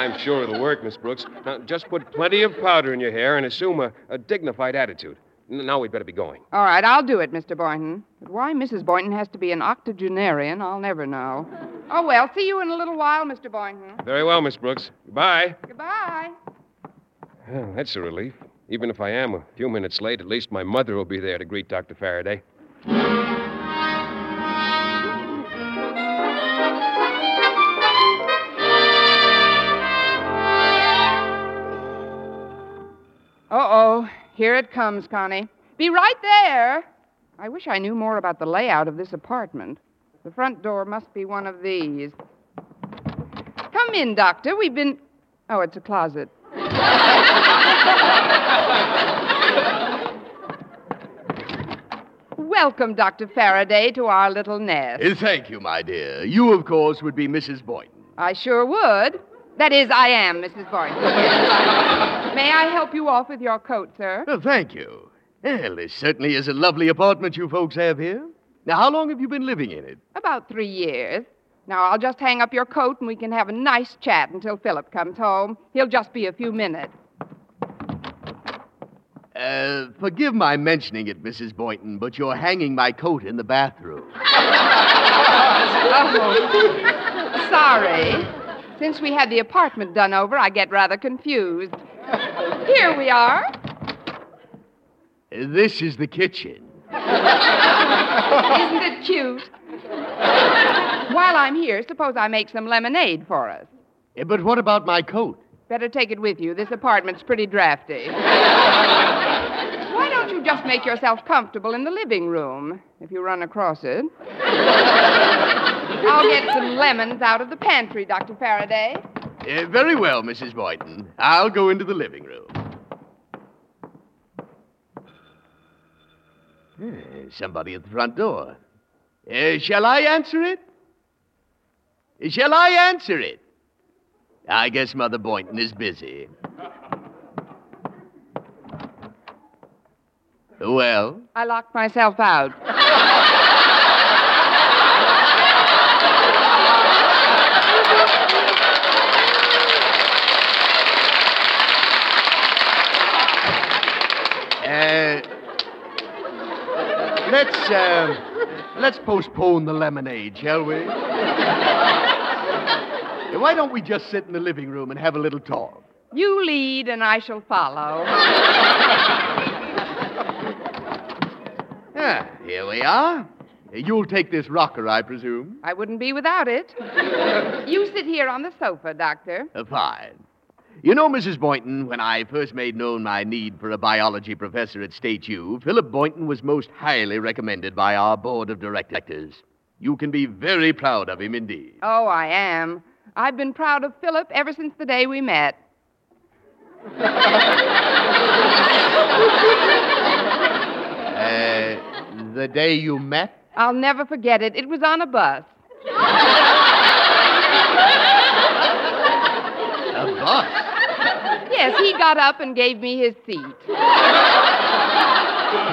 I'm sure it'll work, Miss Brooks. Now, just put plenty of powder in your hair and assume a, a dignified attitude. Now we'd better be going. All right, I'll do it, Mr. Boynton. But why Mrs. Boynton has to be an octogenarian, I'll never know. Oh, well, see you in a little while, Mr. Boynton. Very well, Miss Brooks. Goodbye. Goodbye. Well, that's a relief. Even if I am a few minutes late, at least my mother will be there to greet Dr. Faraday. Uh oh. Here it comes, Connie. Be right there. I wish I knew more about the layout of this apartment. The front door must be one of these. Come in, Doctor. We've been. Oh, it's a closet. Welcome, Dr. Faraday, to our little nest. Uh, Thank you, my dear. You, of course, would be Mrs. Boynton. I sure would. That is, I am, Mrs. Boynton. May I help you off with your coat, sir? Thank you. Well, this certainly is a lovely apartment you folks have here. Now, how long have you been living in it? About three years. Now, I'll just hang up your coat and we can have a nice chat until Philip comes home. He'll just be a few minutes. Uh, forgive my mentioning it, Mrs. Boynton, but you're hanging my coat in the bathroom. Oh, sorry. Since we had the apartment done over, I get rather confused. Here we are. This is the kitchen. Isn't it cute? While I'm here, suppose I make some lemonade for us. Uh, But what about my coat? Better take it with you. This apartment's pretty drafty. Why don't you just make yourself comfortable in the living room if you run across it? I'll get some lemons out of the pantry, Dr. Faraday. Uh, very well, Mrs. Boynton. I'll go into the living room. Uh, somebody at the front door. Uh, shall I answer it? Shall I answer it? I guess Mother Boynton is busy. Well, I locked myself out. let's uh, Let's postpone the lemonade, shall we? Why don't we just sit in the living room and have a little talk? You lead, and I shall follow. Ah, here we are. You'll take this rocker, I presume. I wouldn't be without it. you sit here on the sofa, Doctor. Uh, fine. You know, Mrs. Boynton, when I first made known my need for a biology professor at State U, Philip Boynton was most highly recommended by our board of directors. You can be very proud of him indeed. Oh, I am. I've been proud of Philip ever since the day we met. Uh, the day you met? I'll never forget it. It was on a bus. A bus? Yes, he got up and gave me his seat.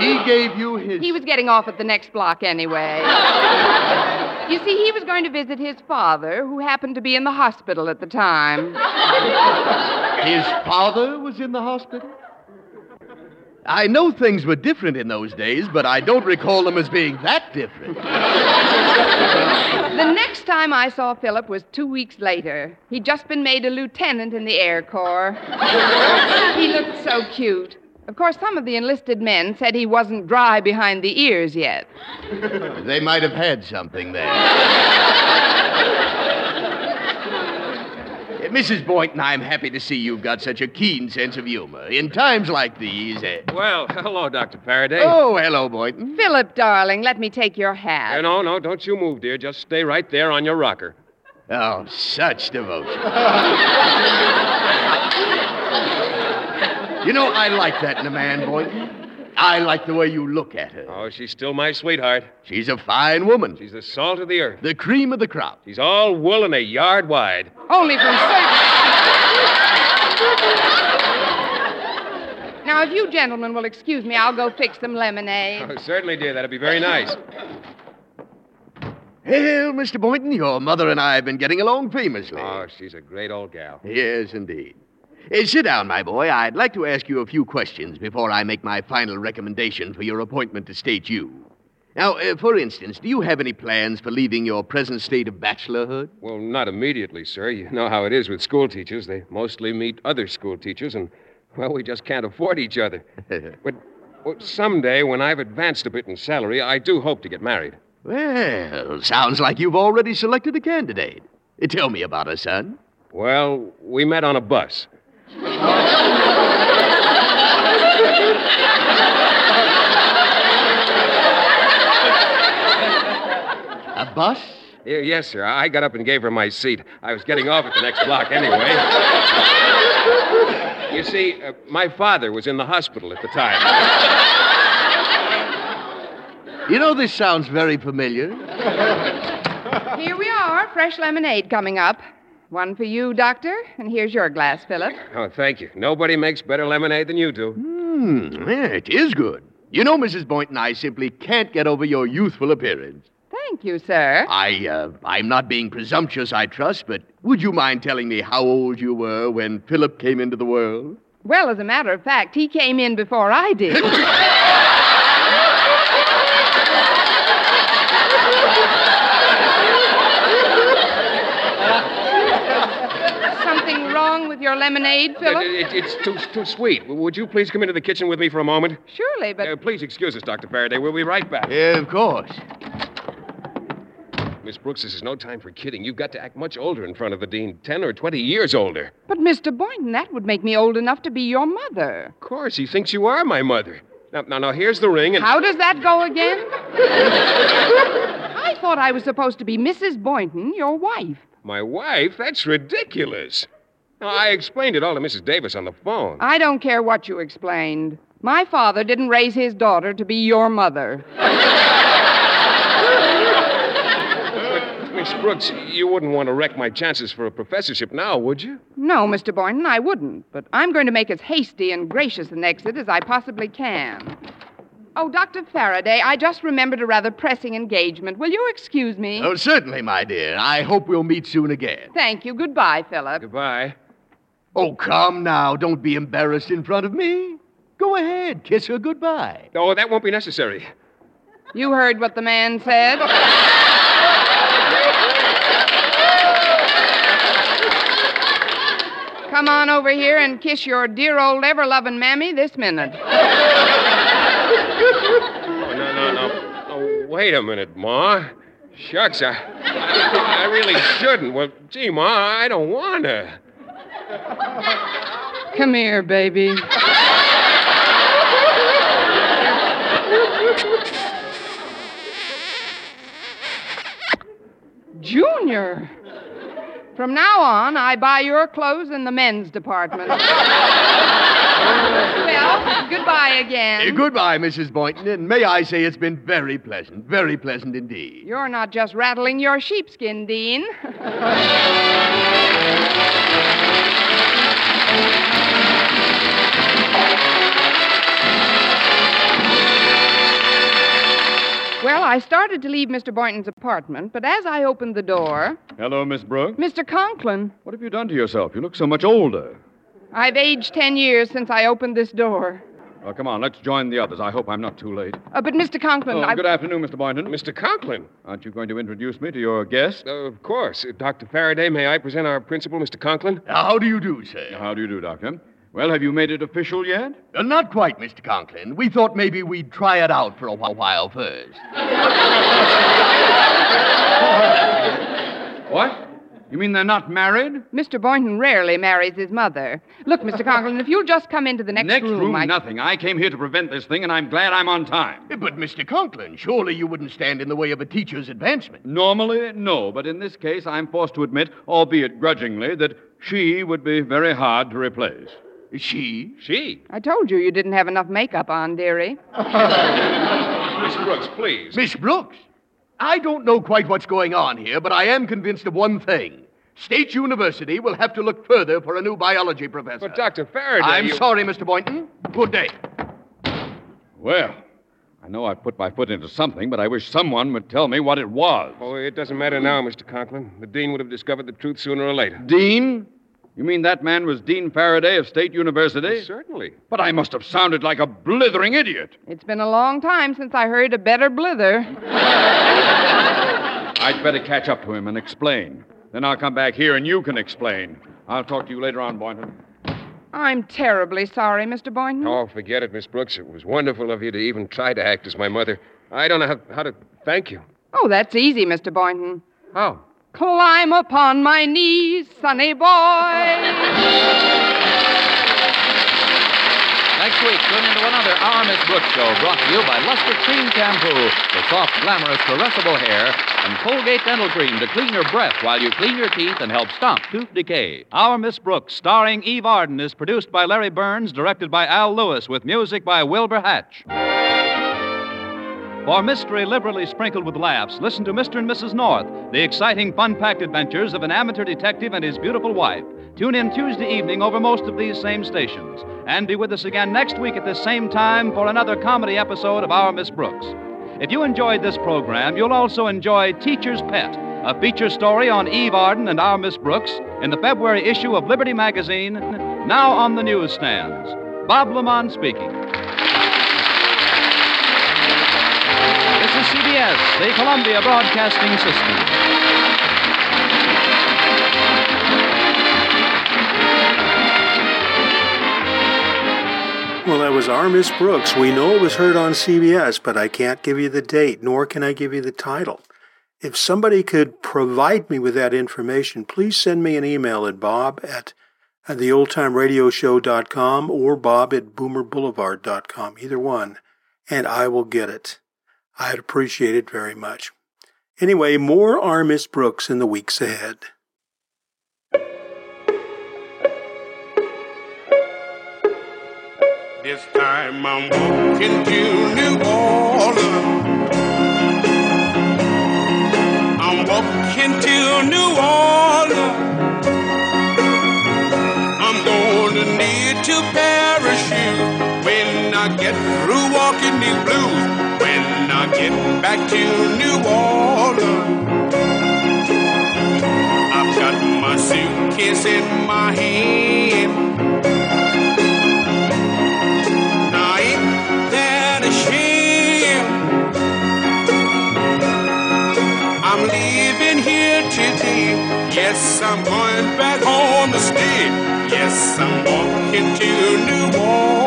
He gave you his. He was getting off at the next block anyway. You see, he was going to visit his father, who happened to be in the hospital at the time. His father was in the hospital? I know things were different in those days, but I don't recall them as being that different. The next time I saw Philip was two weeks later. He'd just been made a lieutenant in the Air Corps. he looked so cute. Of course, some of the enlisted men said he wasn't dry behind the ears yet. They might have had something there. Mrs. Boynton, I'm happy to see you've got such a keen sense of humor. In times like these. Uh... Well, hello, Dr. Faraday. Oh, hello, Boynton. Philip, darling, let me take your hat. Uh, no, no, don't you move, dear. Just stay right there on your rocker. Oh, such devotion. you know, I like that in a man, Boynton. I like the way you look at her. Oh, she's still my sweetheart. She's a fine woman. She's the salt of the earth. The cream of the crop. She's all wool and a yard wide. Only from service. Now, if you gentlemen will excuse me, I'll go fix some lemonade. Oh, certainly, dear. That'll be very nice. Well, Mr. Boynton, your mother and I have been getting along famously. Oh, she's a great old gal. Yes, indeed. Sit down, my boy. I'd like to ask you a few questions before I make my final recommendation for your appointment to State U. Now, uh, for instance, do you have any plans for leaving your present state of bachelorhood? Well, not immediately, sir. You know how it is with school teachers. They mostly meet other school teachers, and, well, we just can't afford each other. but well, someday, when I've advanced a bit in salary, I do hope to get married. Well, sounds like you've already selected a candidate. Uh, tell me about her, son. Well, we met on a bus. A bus? Yeah, yes, sir. I got up and gave her my seat. I was getting off at the next block anyway. You see, uh, my father was in the hospital at the time. You know, this sounds very familiar. Here we are, fresh lemonade coming up. One for you, Doctor, and here's your glass, Philip. Oh, thank you. Nobody makes better lemonade than you do. Hmm, yeah, it is good. You know, Mrs. Boynton, I simply can't get over your youthful appearance. Thank you, sir. I, uh, I'm not being presumptuous, I trust, but would you mind telling me how old you were when Philip came into the world? Well, as a matter of fact, he came in before I did. Something wrong with your lemonade, Philip? It- it- it's too, too sweet. Would you please come into the kitchen with me for a moment? Surely, but. Uh, please excuse us, Dr. Faraday. We'll be right back. Yeah, of course. Miss Brooks, this is no time for kidding. You've got to act much older in front of the dean, 10 or 20 years older. But, Mr. Boynton, that would make me old enough to be your mother. Of course, he thinks you are my mother. Now, now, now here's the ring, and. How does that go again? I thought I was supposed to be Mrs. Boynton, your wife. My wife? That's ridiculous. Now, I explained it all to Mrs. Davis on the phone. I don't care what you explained. My father didn't raise his daughter to be your mother. Miss Brooks, you wouldn't want to wreck my chances for a professorship now, would you? No, Mr. Boynton, I wouldn't. But I'm going to make as hasty and gracious an exit as I possibly can. Oh, Dr. Faraday, I just remembered a rather pressing engagement. Will you excuse me? Oh, certainly, my dear. I hope we'll meet soon again. Thank you. Goodbye, Philip. Goodbye. Oh, come now. Don't be embarrassed in front of me. Go ahead. Kiss her goodbye. Oh, that won't be necessary. You heard what the man said. Come on over here and kiss your dear old ever loving mammy this minute. Oh, no, no, no. Oh, wait a minute, Ma. Shucks, I, I really shouldn't. Well, gee, Ma, I don't want to. Come here, baby. Junior. From now on, I buy your clothes in the men's department. well, goodbye again. Uh, goodbye, Mrs. Boynton, and may I say it's been very pleasant, very pleasant indeed. You're not just rattling your sheepskin, Dean. Well, I started to leave Mr. Boynton's apartment, but as I opened the door, Hello, Miss Brooks. Mr. Conklin, What have you done to yourself? You look so much older. I've aged ten years since I opened this door. Well, come on, let's join the others. I hope I'm not too late. Uh, but, Mr. Conklin, Oh, I... good afternoon, Mr. Boynton. Mr. Conklin. Aren't you going to introduce me to your guest? Uh, of course. Uh, Dr. Faraday, may I present our principal, Mr. Conklin? How do you do, sir? How do you do, Doctor? Well, have you made it official yet? Uh, not quite, Mr. Conklin. We thought maybe we'd try it out for a while first. What? You mean they're not married? Mr. Boynton rarely marries his mother. Look, Mr. Conklin, if you'll just come into the next, room. Next room, I... nothing. I came here to prevent this thing, and I'm glad I'm on time. But, Mr. Conklin, surely you wouldn't stand in the way of a teacher's advancement. Normally, no, but in this case, I'm forced to admit, albeit grudgingly, that she would be very hard to replace. She? She? I told you you didn't have enough makeup on, dearie. Miss Brooks, please. Miss Brooks? I don't know quite what's going on here, but I am convinced of one thing. State University will have to look further for a new biology professor. But, Dr. Faraday. I'm you- sorry, Mr. Boynton. Good day. Well, I know I've put my foot into something, but I wish someone would tell me what it was. Oh, it doesn't matter now, Mr. Conklin. The dean would have discovered the truth sooner or later. Dean? You mean that man was Dean Faraday of State University? certainly. But I must have sounded like a blithering idiot. It's been a long time since I heard a better blither. I'd better catch up to him and explain. Then I'll come back here and you can explain. I'll talk to you later on, Boynton. I'm terribly sorry, Mr. Boynton. Oh, forget it, Miss Brooks. It was wonderful of you to even try to act as my mother. I don't know how, how to thank you. Oh, that's easy, Mr. Boynton. How? Climb upon my knees, sonny boy. Next week, tune into another Our Miss Brooks show brought to you by Luster Cream Shampoo for soft, glamorous, caressable hair and Colgate Dental Cream to clean your breath while you clean your teeth and help stop tooth decay. Our Miss Brooks, starring Eve Arden, is produced by Larry Burns, directed by Al Lewis, with music by Wilbur Hatch. For mystery liberally sprinkled with laughs, listen to Mr. and Mrs. North, the exciting, fun packed adventures of an amateur detective and his beautiful wife. Tune in Tuesday evening over most of these same stations. And be with us again next week at the same time for another comedy episode of Our Miss Brooks. If you enjoyed this program, you'll also enjoy Teacher's Pet, a feature story on Eve Arden and Our Miss Brooks in the February issue of Liberty Magazine, now on the newsstands. Bob LeMond speaking. This is CBS, the Columbia Broadcasting System. Well, that was our Miss Brooks. We know it was heard on CBS, but I can't give you the date, nor can I give you the title. If somebody could provide me with that information, please send me an email at bob at, theoldtimeradioshow.com or bob at boomerboulevard.com, either one, and I will get it. I'd appreciate it very much. Anyway, more Miss Brooks in the weeks ahead. This time I'm walking to New Orleans. I'm walking to New Orleans. I'm gonna need to parachute when I get through walking these blues. Now get back to New Orleans. I've got my suitcase in my hand. Now ain't that a shame? I'm leaving here today. Yes, I'm going back home to stay. Yes, I'm walking to New Orleans.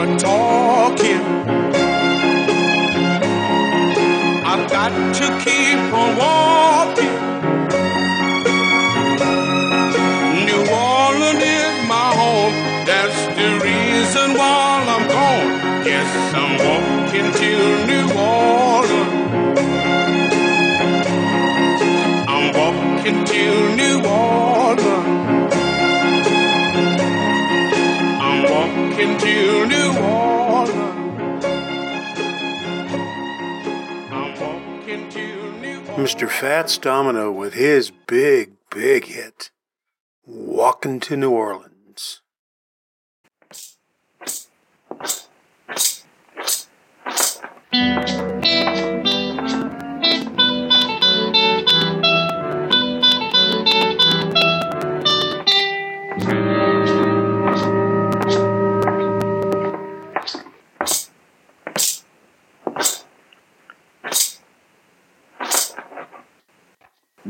For talking. I've got to keep on walking. New Orleans is my home. That's the reason why I'm gone. Yes, I'm walking to New Orleans. I'm walking to New Orleans. To New Orleans. Mr. Fats Domino with his big, big hit, Walking to New Orleans.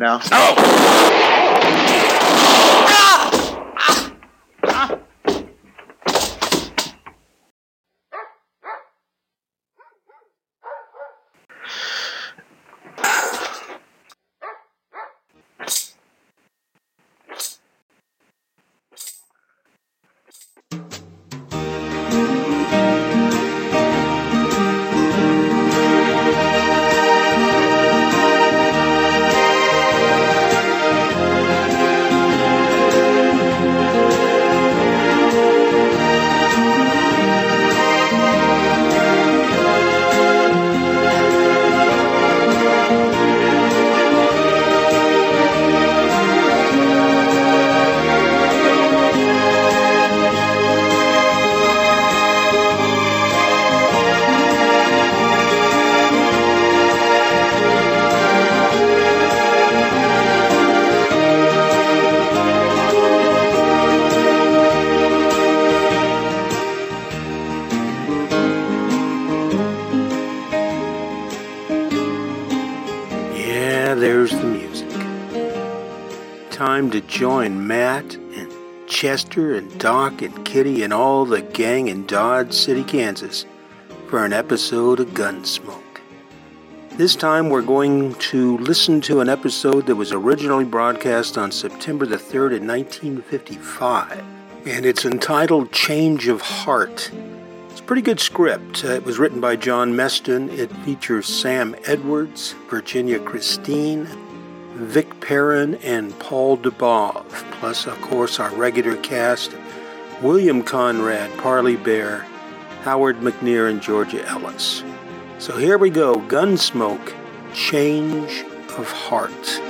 Yeah, Time to join Matt and Chester and Doc and Kitty and all the gang in Dodge City, Kansas for an episode of Gunsmoke. This time we're going to listen to an episode that was originally broadcast on September the 3rd in 1955, and it's entitled Change of Heart. It's a pretty good script. Uh, it was written by John Meston. It features Sam Edwards, Virginia Christine, Vic Perrin, and Paul Dubov, plus, of course, our regular cast William Conrad, Parley Baer, Howard McNear, and Georgia Ellis. So here we go Gunsmoke, Change of Heart.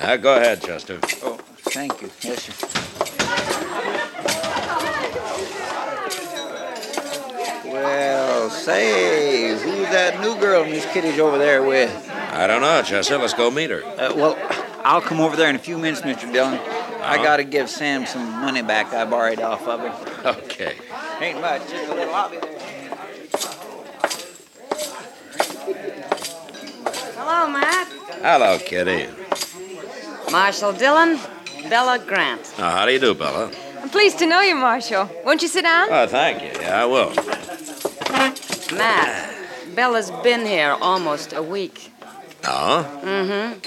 Uh, go ahead, Chester. Oh, thank you. Yes, sir. Well, say, who's that new girl Miss Kitty's over there with? I don't know, Chester. Let's go meet her. Uh, well, I'll come over there in a few minutes, Mr. Dillon. I Uh-huh. gotta give Sam some money back I borrowed off of him. Okay. Ain't much, just a little. I'll be there. Hello, Matt. Hello, Kitty. Marshall Dillon, Bella Grant. Uh, how do you do, Bella? I'm pleased to know you, Marshall. Won't you sit down? Oh, thank you. Yeah, I will. Matt, Bella's been here almost a week. Oh? Mm-hmm.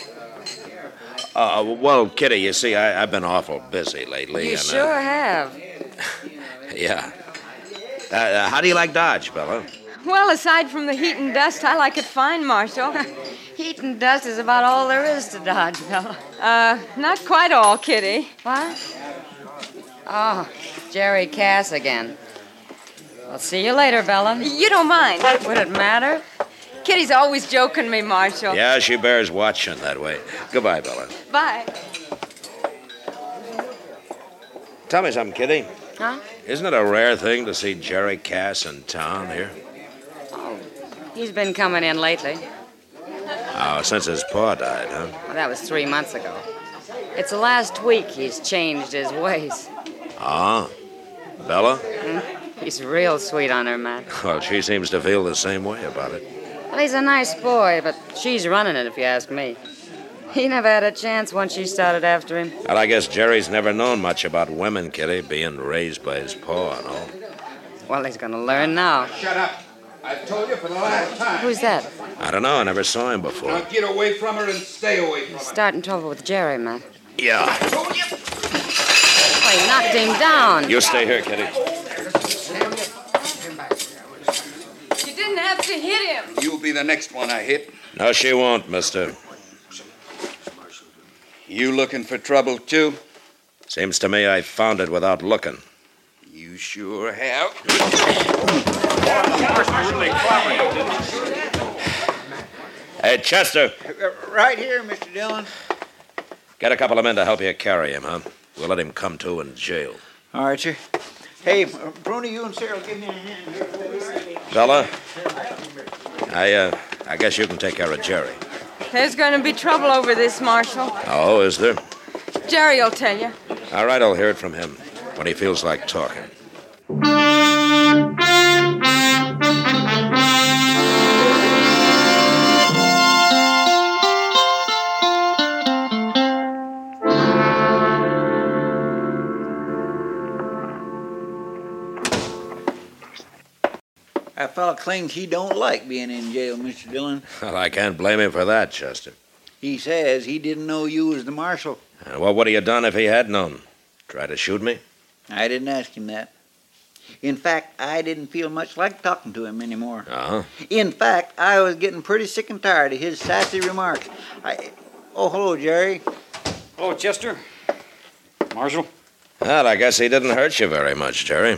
Uh, well, Kitty, you see, I, I've been awful busy lately. You and, uh, sure have. yeah. Uh, uh, how do you like Dodge, Bella? Well, aside from the heat and dust, I like it fine, Marshall. heat and dust is about all there is to Dodge, Bella. Uh, not quite all, Kitty. What? Oh, Jerry Cass again. I'll see you later, Bella. You don't mind. Would it matter? Kitty's always joking me, Marshall. Yeah, she bears watching that way. Goodbye, Bella. Bye. Tell me something, Kitty. Huh? Isn't it a rare thing to see Jerry Cass in town here? Oh, He's been coming in lately. Oh, since his pa died, huh? Well, that was three months ago. It's the last week he's changed his ways. Ah. Bella? Hmm? He's real sweet on her, Matt. Well, she seems to feel the same way about it. Well, he's a nice boy, but she's running it, if you ask me. He never had a chance once she started after him. Well, I guess Jerry's never known much about women, Kitty, being raised by his pa and all. Well, he's gonna learn now. Shut up. I've told you for the last time. Who's that? I don't know. I never saw him before. Now get away from her and stay away from her. Starting trouble with Jerry, Matt. Yeah. Oh, he knocked him down. You stay here, Kitty. You didn't have to hit him. You'll be the next one I hit. No, she won't, mister. You looking for trouble, too? Seems to me I found it without looking. You sure have. Hey, Chester, Right here, Mr. Dillon. get a couple of men to help you carry him, huh? We'll let him come to in jail. All right, sir. Hey, Bruni, you and Cyril, give me a hand here. Bella, I, uh, I guess you can take care of Jerry. There's gonna be trouble over this, Marshal. Oh, is there? Jerry'll tell you. All right, I'll hear it from him when he feels like talking. That fella claims he don't like being in jail, Mr. Dillon. Well, I can't blame him for that, Chester. He says he didn't know you was the marshal. Uh, what would he have done if he had known? Try to shoot me? I didn't ask him that. In fact, I didn't feel much like talking to him anymore. Uh-huh. In fact, I was getting pretty sick and tired of his sassy remarks. I. Oh, hello, Jerry. Hello, Chester. Marshal. Well, I guess he didn't hurt you very much, Jerry.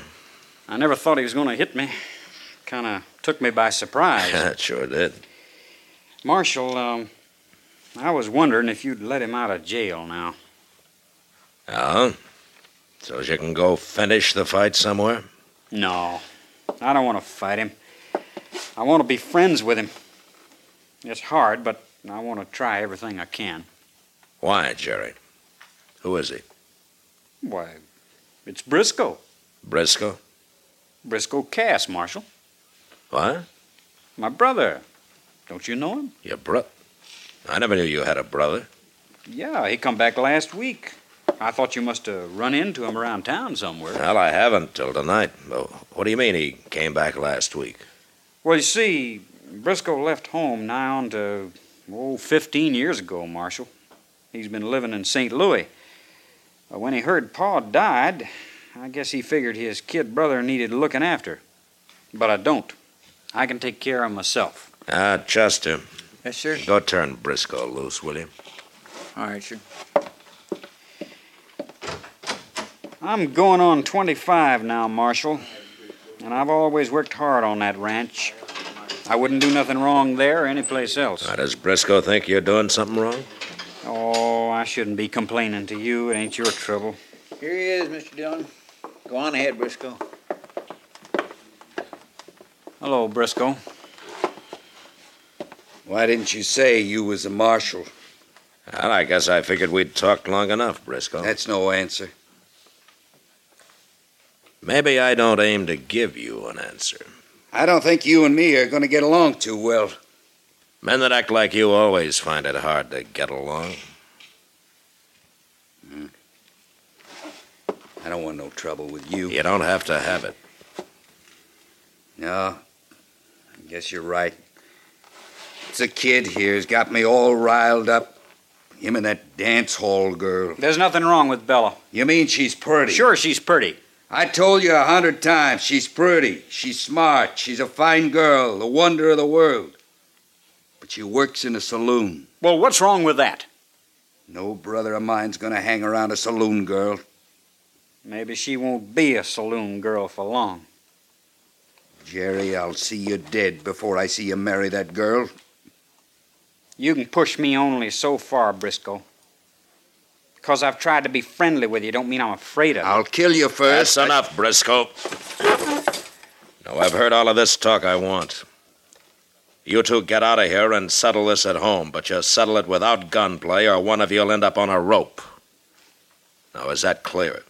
I never thought he was going to hit me. Kind of took me by surprise. That sure did. Marshal, um, I was wondering if you'd let him out of jail now. Oh? So you can go finish the fight somewhere? No, I don't want to fight him. I want to be friends with him. It's hard, but I want to try everything I can. Why, Jerry? Who is he? Why, it's Briscoe. Briscoe? Briscoe Cass, Marshal. What? My brother. Don't you know him? Your bro? I never knew you had a brother. Yeah, he come back last week. I thought you must have run into him around town somewhere. Well, I haven't till tonight. What do you mean he came back last week? Well, you see, Briscoe left home nigh on to, oh, 15 years ago, Marshal. He's been living in St. Louis. When he heard Pa died, I guess he figured his kid brother needed looking after. But I don't. I can take care of myself. Ah, Chester. Yes, sir. Go turn Briscoe loose, will you? All right, sir. I'm going on 25 now, Marshal. And I've always worked hard on that ranch. I wouldn't do nothing wrong there or anyplace else. Now, does Briscoe think you're doing something wrong? Oh, I shouldn't be complaining to you. It ain't your trouble. Here he is, Mr. Dillon. Go on ahead, Briscoe. Hello, Briscoe. Why didn't you say you was a marshal? Well, I guess I figured we'd talked long enough, Briscoe. That's no answer. Maybe I don't aim to give you an answer. I don't think you and me are going to get along too well. Men that act like you always find it hard to get along. Hmm. I don't want no trouble with you. You don't have to have it. No, I guess you're right. It's a kid here's got me all riled up. Him and that dance hall girl. There's nothing wrong with Bella. You mean she's pretty? Sure, she's pretty. I told you a hundred times she's pretty. She's smart. She's a fine girl, the wonder of the world. But she works in a saloon. Well, what's wrong with that? No brother of mine's gonna hang around a saloon girl. Maybe she won't be a saloon girl for long. Jerry, I'll see you dead before I see you marry that girl. You can push me only so far, Briscoe. Because I've tried to be friendly with you don't mean I'm afraid of you. I'll kill you first. That's enough, Briscoe. Now, I've heard all of this talk I want. You two get out of here and settle this at home, but you settle it without gunplay, or one of you'll end up on a rope. Now, is that clear?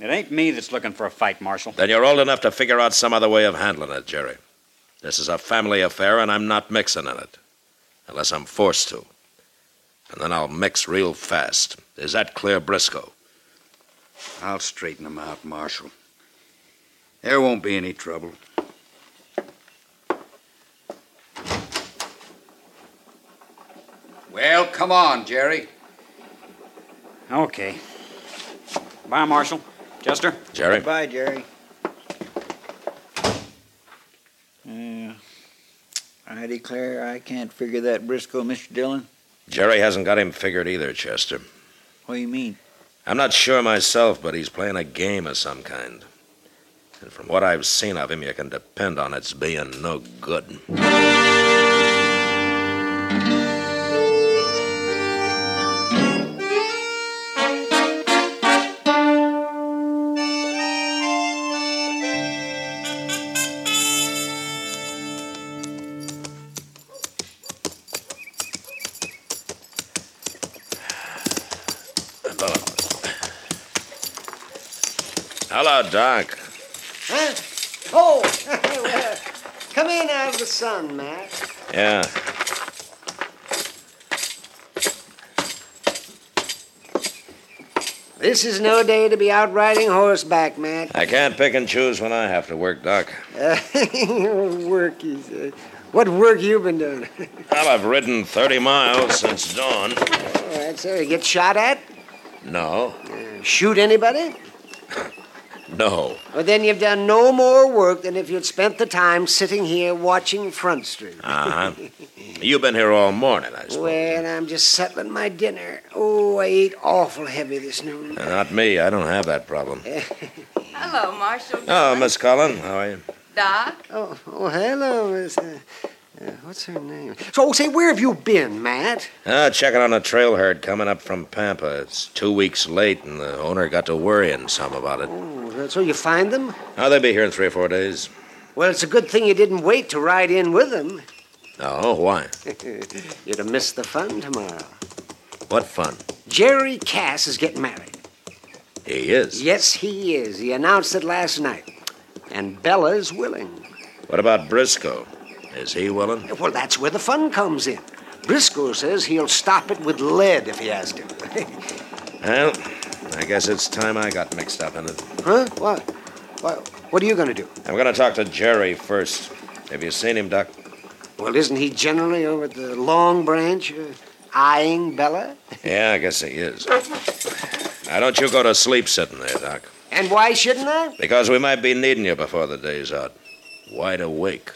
It ain't me that's looking for a fight, Marshal. Then you're old enough to figure out some other way of handling it, Jerry. This is a family affair, and I'm not mixing in it. Unless I'm forced to. And then I'll mix real fast. Is that clear, Briscoe? I'll straighten them out, Marshal. There won't be any trouble. Well, come on, Jerry. Okay. Bye, Marshal. Chester? Jerry? Bye, Jerry. Yeah. I declare I can't figure that Briscoe, Mr. Dillon. Jerry hasn't got him figured either, Chester. What do you mean? I'm not sure myself, but he's playing a game of some kind. And from what I've seen of him, you can depend on its being no good. This is no day to be out riding horseback, Matt. I can't pick and choose when I have to work, Doc. Uh, work, he said. What work you been doing? Well, I've ridden 30 miles since dawn. All right, it. Get shot at? No. Uh, shoot anybody? No. Well, then you've done no more work than if you'd spent the time sitting here watching Front Street. Uh huh. You've been here all morning, I suppose. Well, I'm just settling my dinner. Oh, I ate awful heavy this noon. Uh, Not me. I don't have that problem. Hello, Marshal. Oh, Miss Cullen, how are you? Doc. Oh, oh hello, Miss. Uh, uh, what's her name? So, say, where have you been, Matt? Uh, checking on a trail herd coming up from Pampa. It's two weeks late, and the owner got to worrying some about it. Oh, so you find them? Oh, they'll be here in three or four days. Well, it's a good thing you didn't wait to ride in with them. Oh, why? You'd have missed the fun tomorrow. What fun? Jerry Cass is getting married. He is. Yes, he is. He announced it last night. And Bella's willing. What about Briscoe? Is he willing? Well, that's where the fun comes in. Briscoe says he'll stop it with lead if he has to. Well, I guess it's time I got mixed up in it. huh? What? What? What are you going to do? I'm going to talk to Jerry first. Have you seen him, Doc? Well, isn't he generally over at the Long Branch uh, eyeing Bella? Yeah, I guess he is. Now, don't you go to sleep sitting there, Doc. And why shouldn't I? Because we might be needing you before the day's out. Wide awake.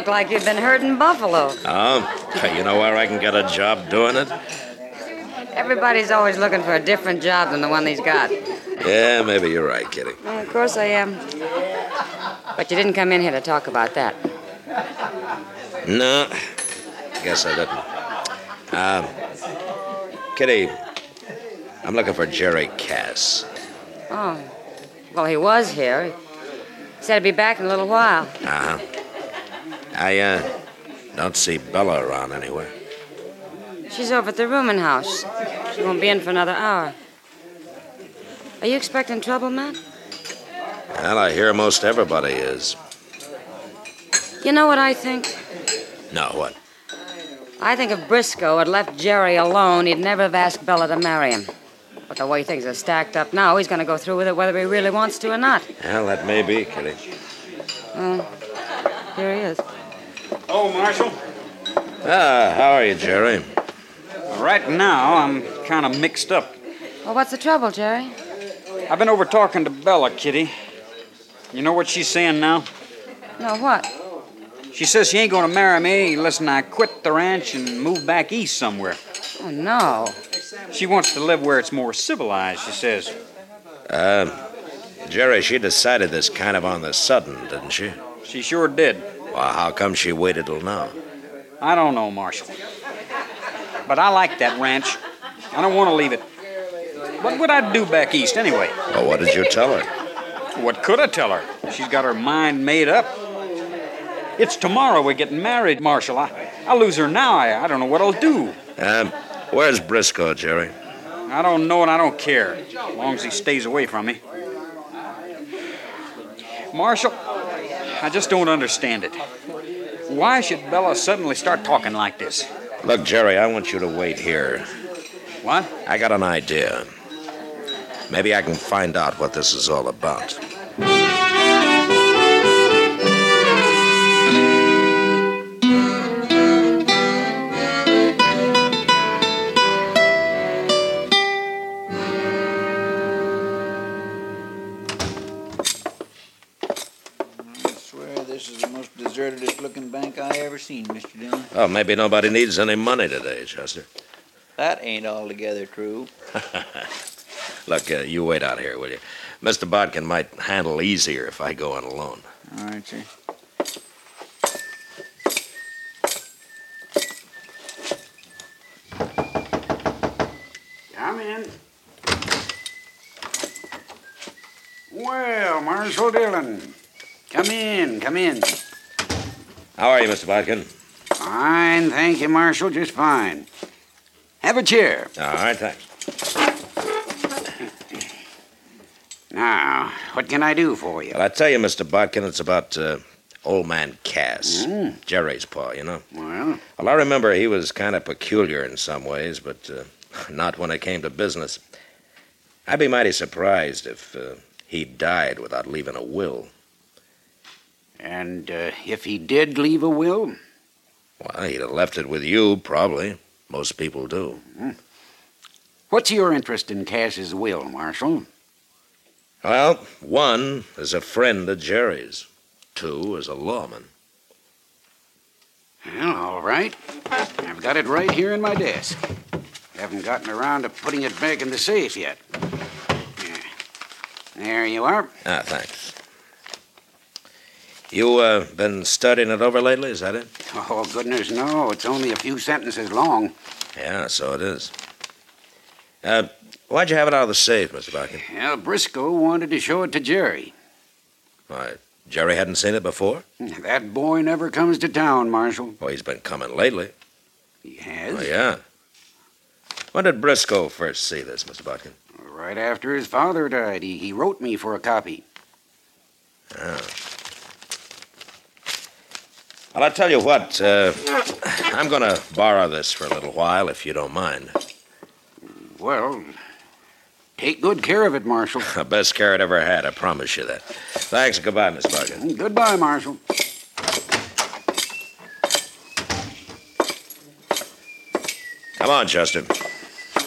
Look like you've been herding buffalo. Oh, you know where I can get a job doing it? Everybody's always looking for a different job than the one he's got. Yeah, maybe you're right, Kitty. Well, of course I am. But you didn't come in here to talk about that. No, guess I didn't. Um, Kitty, I'm looking for Jerry Cass. Oh, well, he was here. He said he'd be back in a little while. Uh huh. I, uh, don't see Bella around anywhere. She's over at the rooming house. She won't be in for another hour. Are you expecting trouble, Matt? Well, I hear most everybody is. You know what I think? No, what? I think if Briscoe had left Jerry alone, he'd never have asked Bella to marry him. But the way things are stacked up now, he's going to go through with it whether he really wants to or not. Well, that may be, Kitty. Well, here he is. Oh, Marshal. Ah, how are you, Jerry? Right now, I'm kind of mixed up. Well, what's the trouble, Jerry? I've been over talking to Bella, Kitty. You know what she's saying now? No, what? She says she ain't gonna marry me unless I quit the ranch and move back east somewhere. Oh, no. She wants to live where it's more civilized, she says. Uh, Jerry, she decided this kind of on the sudden, didn't she? She sure did. Well, how come she waited till now? I don't know, Marshal. But I like that ranch. I don't want to leave it. What would I do back east anyway? Well, what did you tell her? What could I tell her? She's got her mind made up. It's tomorrow we're getting married, Marshal. I, I lose her now. I, I don't know what I'll do. Um, where's Briscoe, Jerry? I don't know and I don't care, as long as he stays away from me. Marshal, I just don't understand it. Why should Bella suddenly start talking like this? Look, Jerry, I want you to wait here. What? I got an idea. Maybe I can find out what this is all about. Ever seen, Mr. Dillon. Oh, maybe nobody needs any money today, Chester. That ain't altogether true. Look, uh, you wait out here, will you? Mr. Bodkin might handle easier if I go on alone. All right, sir. Come in. Well, Marshal Dillon. Come in, come in. How are you, Mr. Bodkin? Fine, thank you, Marshal, just fine. Have a chair. All right, thanks. Now, what can I do for you? Well, I tell you, Mr. Bodkin, it's about uh, old man Cass. Jerry's pa, you know? Well? Well, I remember he was kind of peculiar in some ways, but uh, not when it came to business. I'd be mighty surprised if uh, he died without leaving a will. And uh, if he did leave a will? Well, he'd have left it with you, probably. Most people do. What's your interest in Cass's will, Marshal? Well, one is a friend of Jerry's. Two is a lawman. Well, all right. I've got it right here in my desk. Haven't gotten around to putting it back in the safe yet. There you are. Ah, thanks. You, uh, been studying it over lately, is that it? Oh, goodness, no. It's only a few sentences long. Yeah, so it is. Uh, why'd you have it out of the safe, Mr. Bodkin? Well, Briscoe wanted to show it to Jerry. Why, Jerry hadn't seen it before? That boy never comes to town, Marshal. Well, he's been coming lately. He has? Oh, yeah. When did Briscoe first see this, Mr. Bodkin? Right after his father died, he, he wrote me for a copy. Oh. Well, I'll tell you what. Uh, I'm going to borrow this for a little while, if you don't mind. Well, take good care of it, Marshal. The best care it ever had, I promise you that. Thanks and goodbye, Miss Bodkin. Goodbye, Marshal. Come on, Chester.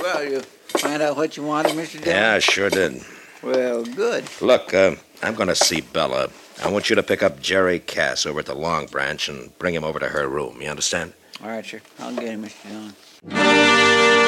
Well, you find out what you wanted, Mr. Dillon? Yeah, I sure did. Well, good. Look, uh, I'm going to see Bella. I want you to pick up Jerry Cass over at the Long Branch and bring him over to her room. You understand? All right, sir. I'll get him, Mr. Dillon.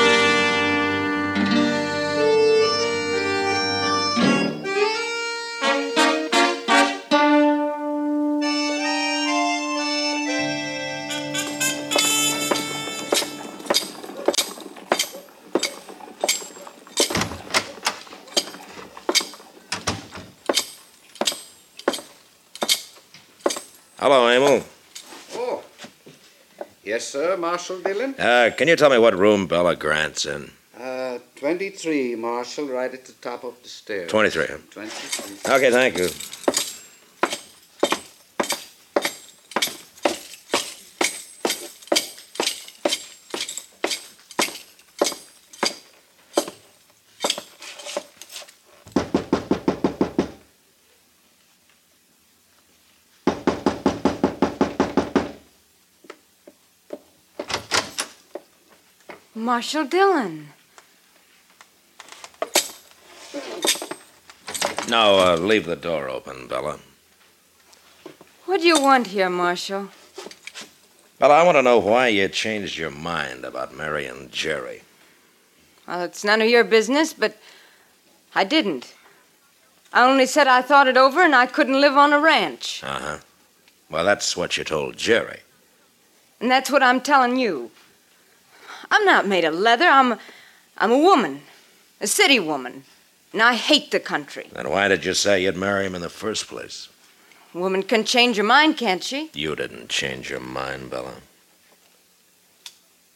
Sir, Marshal Dillon. Uh, can you tell me what room Bella Grant's in? Uh, 23, Marshal, right at the top of the stairs. 23, huh? 23. Okay, thank you. Marshal Dillon. No, uh, leave the door open, Bella. What do you want here, Marshal? Well, I want to know why you changed your mind about marrying Jerry. Well, it's none of your business, but I didn't. I only said I thought it over and I couldn't live on a ranch. Uh huh. Well, that's what you told Jerry. And that's what I'm telling you. I'm not made of leather. I'm, I'm a woman, a city woman, and I hate the country. Then why did you say you'd marry him in the first place? A woman can change her mind, can't she? You didn't change your mind, Bella.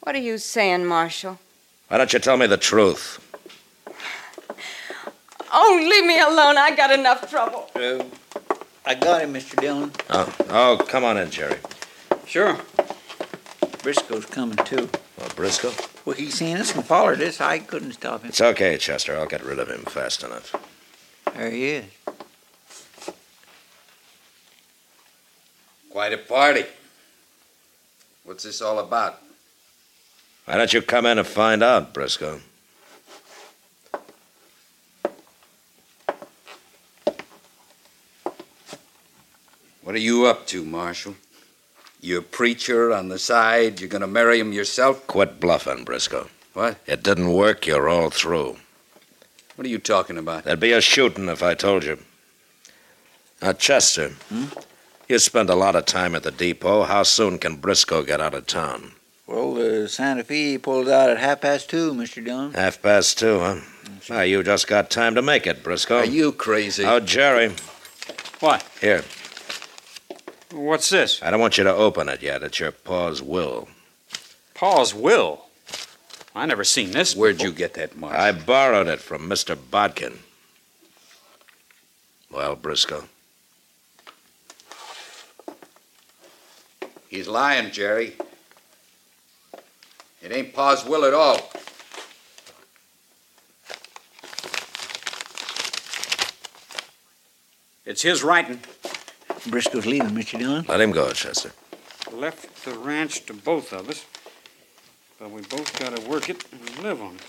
What are you saying, Marshal? Why don't you tell me the truth? Oh, leave me alone. I got enough trouble. Uh, I got him, Mr. Dillon. Oh, oh, come on in, Jerry. Sure. Briscoe's coming, too. Well, Briscoe? Well, he seen us and followed us. I couldn't stop him. It's okay, Chester. I'll get rid of him fast enough. There he is. Quite a party. What's this all about? Why don't you come in and find out, Briscoe? What are you up to, Marshal? You a preacher on the side? You're going to marry him yourself? Quit bluffing, Briscoe. What? It didn't work. You're all through. What are you talking about? There'd be a shooting if I told you. Now, Chester, hmm? you spend a lot of time at the depot. How soon can Briscoe get out of town? Well, the Santa Fe pulls out at half past two, Mr. Dillon. Half past two, huh? Now, you just got time to make it, Briscoe. Are you crazy? Oh, Jerry. What? Here. What's this? I don't want you to open it yet. It's your pa's will. Pa's will. I never seen this. Where'd you get that, Marshal? I borrowed it from Mr. Bodkin. Well, Briscoe. He's lying, Jerry. It ain't Pa's will at all. It's his writing. Briscoe's leaving, Mr. Dillon. Let him go, Chester. Left the ranch to both of us. But we both got to work it and live on it.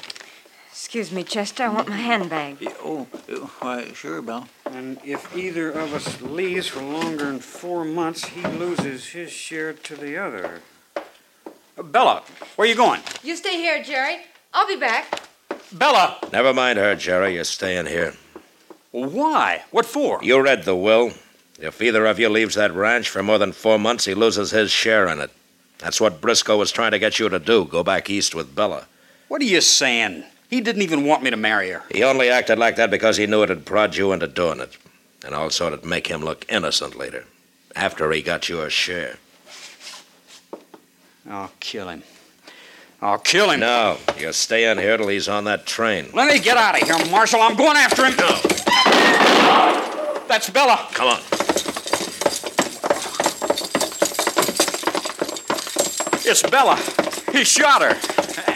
Excuse me, Chester. I want my handbag. Oh, uh, why, sure, Belle. And if either of us leaves for longer than four months, he loses his share to the other. Uh, Bella, where are you going? You stay here, Jerry. I'll be back. Bella! Never mind her, Jerry. You're staying here. Why? What for? You read the will. If either of you leaves that ranch for more than four months, he loses his share in it. That's what Briscoe was trying to get you to do go back east with Bella. What are you saying? He didn't even want me to marry her. He only acted like that because he knew it'd prod you into doing it. And also it'd make him look innocent later, after he got your share. I'll kill him. I'll kill him. No, you stay in here till he's on that train. Let me get out of here, Marshal. I'm going after him. No. That's Bella. Come on. It's Bella. He shot her.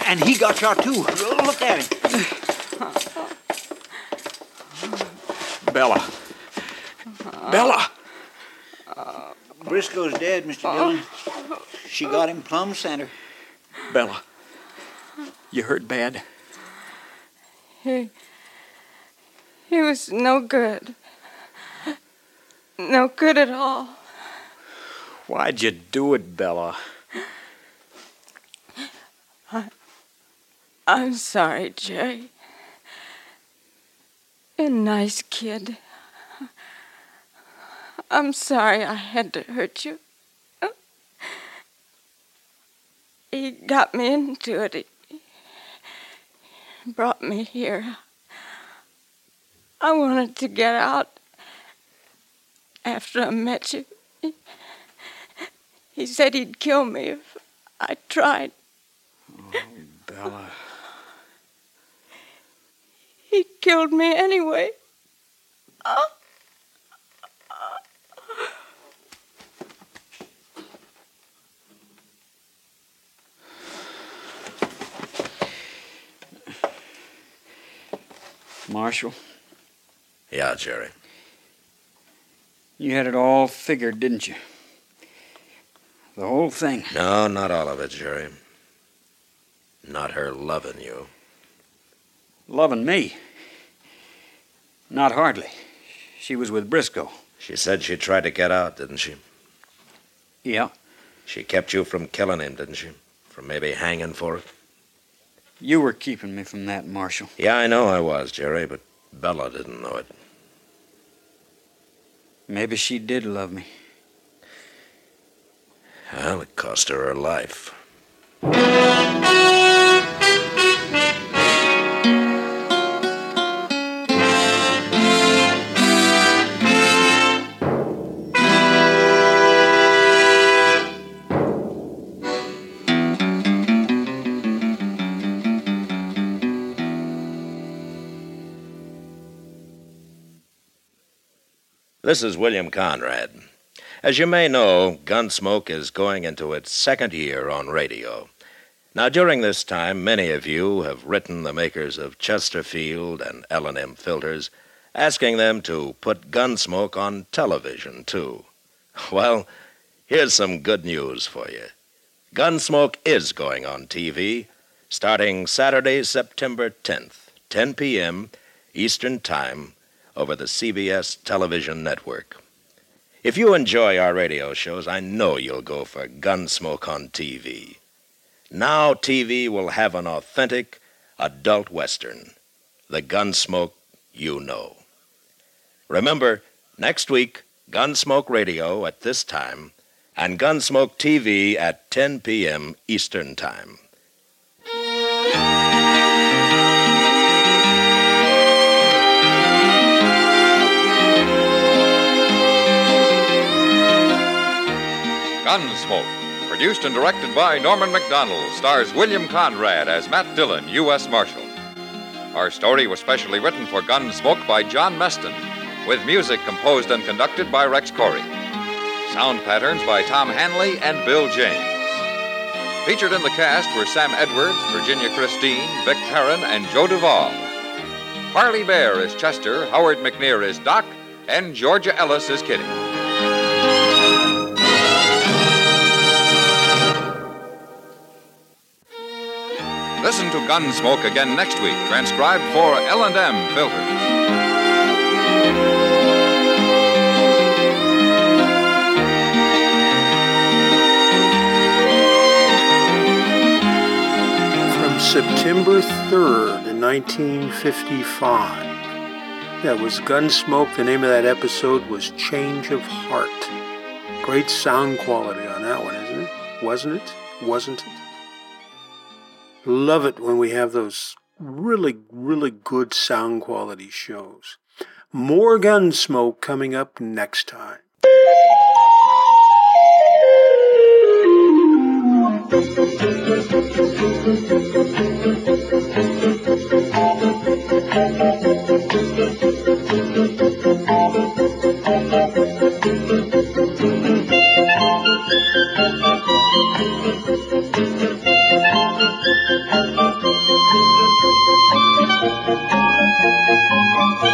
And he got shot, too. Look at him. Bella. Bella. Briscoe's dead, Mr. Dillon. She got him plumb center. Bella. You hurt bad? He. He was no good. no good at all. Why'd you do it, Bella? I'm sorry, Jerry. You're a nice kid. I'm sorry I had to hurt you. He got me into it. He brought me here. I wanted to get out after I met you. He, said he'd kill me if I tried. Oh, Bella. He killed me anyway. Oh. Marshal, Yeah, Jerry. you had it all figured, didn't you? The whole thing. No, not all of it, Jerry. Not her loving you. Loving me. Not hardly. She was with Briscoe. She said she tried to get out, didn't she? Yeah. She kept you from killing him, didn't she? From maybe hanging for it? You were keeping me from that, Marshal. Yeah, I know I was, Jerry, but Bella didn't know it. Maybe she did love me. Well, it cost her her life. This is William Conrad. As you may know, Gunsmoke is going into its second year on radio. Now, during this time, many of you have written the makers of Chesterfield and L&M filters, asking them to put Gunsmoke on television, too. Well, here's some good news for you. Gunsmoke is going on TV, starting Saturday, September 10th, 10 p.m. Eastern Time, over the CBS television network. If you enjoy our radio shows, I know you'll go for Gunsmoke on TV. Now, TV will have an authentic adult Western, the Gunsmoke you know. Remember, next week, Gunsmoke Radio at this time, and Gunsmoke TV at 10 p.m. Eastern Time. Gunsmoke, produced and directed by Norman Macdonnell, stars William Conrad as Matt Dillon, U.S. Marshal. Our story was specially written for Gunsmoke by John Meston, with music composed and conducted by Rex Koury. Sound patterns by Tom Hanley and Bill James. Featured in the cast were Sam Edwards, Virginia Christine, Vic Perrin, and Joe Duvall. Parley Baer is Chester, Howard McNear is Doc, and Georgia Ellis is Kitty. Listen to Gunsmoke again next week, transcribed for L&M Filters. From September 3rd, in 1955. That was Gunsmoke. The name of that episode was Change of Heart. Great sound quality on that one, isn't it? Wasn't it? Wasn't it? Love it when we have those really, really good sound quality shows. More Gunsmoke coming up next time.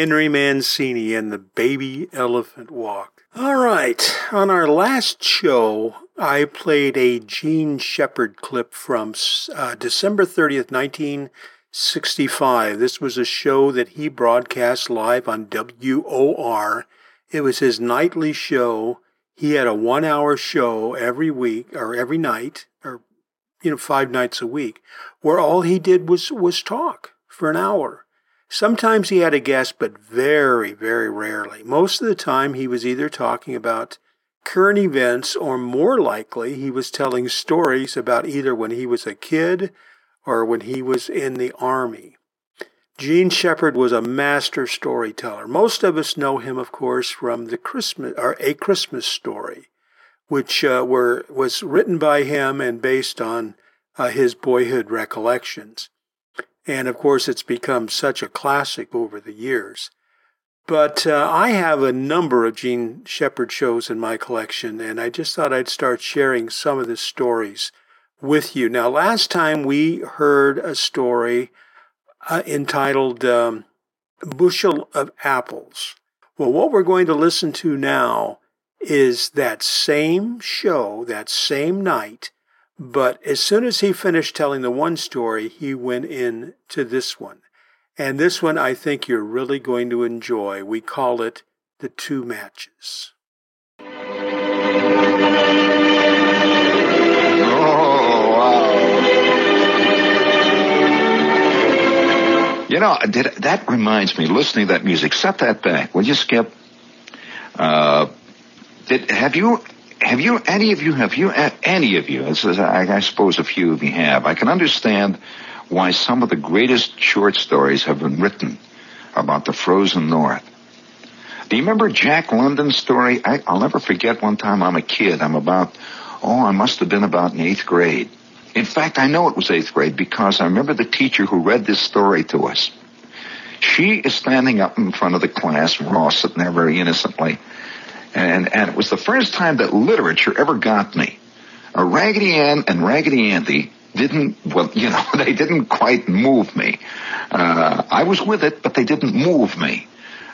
Henry Mancini and the Baby Elephant Walk. All right, on our last show, I played a Jean Shepherd clip from uh, December 30th, 1965. This was a show that he broadcast live on WOR. It was his nightly show. He had a one hour show every week or every night or, you know, five nights a week where all he did was, was talk for an hour. Sometimes he had a guest, but very, very rarely. Most of the time, he was either talking about current events or more likely, he was telling stories about either when he was a kid or when he was in the army. Jean Shepherd was a master storyteller. Most of us know him, of course, from the Christmas or A Christmas Story, which uh, were was written by him and based on uh, his boyhood recollections. And of course, it's become such a classic over the years. But uh, I have a number of Jean Shepherd shows in my collection, and I just thought I'd start sharing some of the stories with you. Now, last time we heard a story uh, entitled um, Bushel of Apples. Well, what we're going to listen to now is that same show, that same night, but as soon as he finished telling the one story, he went in to this one. And this one I think you're really going to enjoy. We call it The Two Matches. You know, did, that reminds me, listening to that music, set that back. Will you, Skip? Uh, did, have you have you, any of you, have you, any of you, I, suppose a few of you have, I can understand why some of the greatest short stories have been written about the frozen north. Do you remember Jack London's story? I, will never forget one time I'm a kid. I'm about, oh, I must have been about in eighth grade. In fact, I know it was eighth grade because I remember the teacher who read this story to us. She is standing up in front of the class, all sitting there very innocently, and, and it was the first time that literature ever got me. A Raggedy Ann and Raggedy Andy didn't, well, you know, they didn't quite move me. Uh, I was with it, but they didn't move me.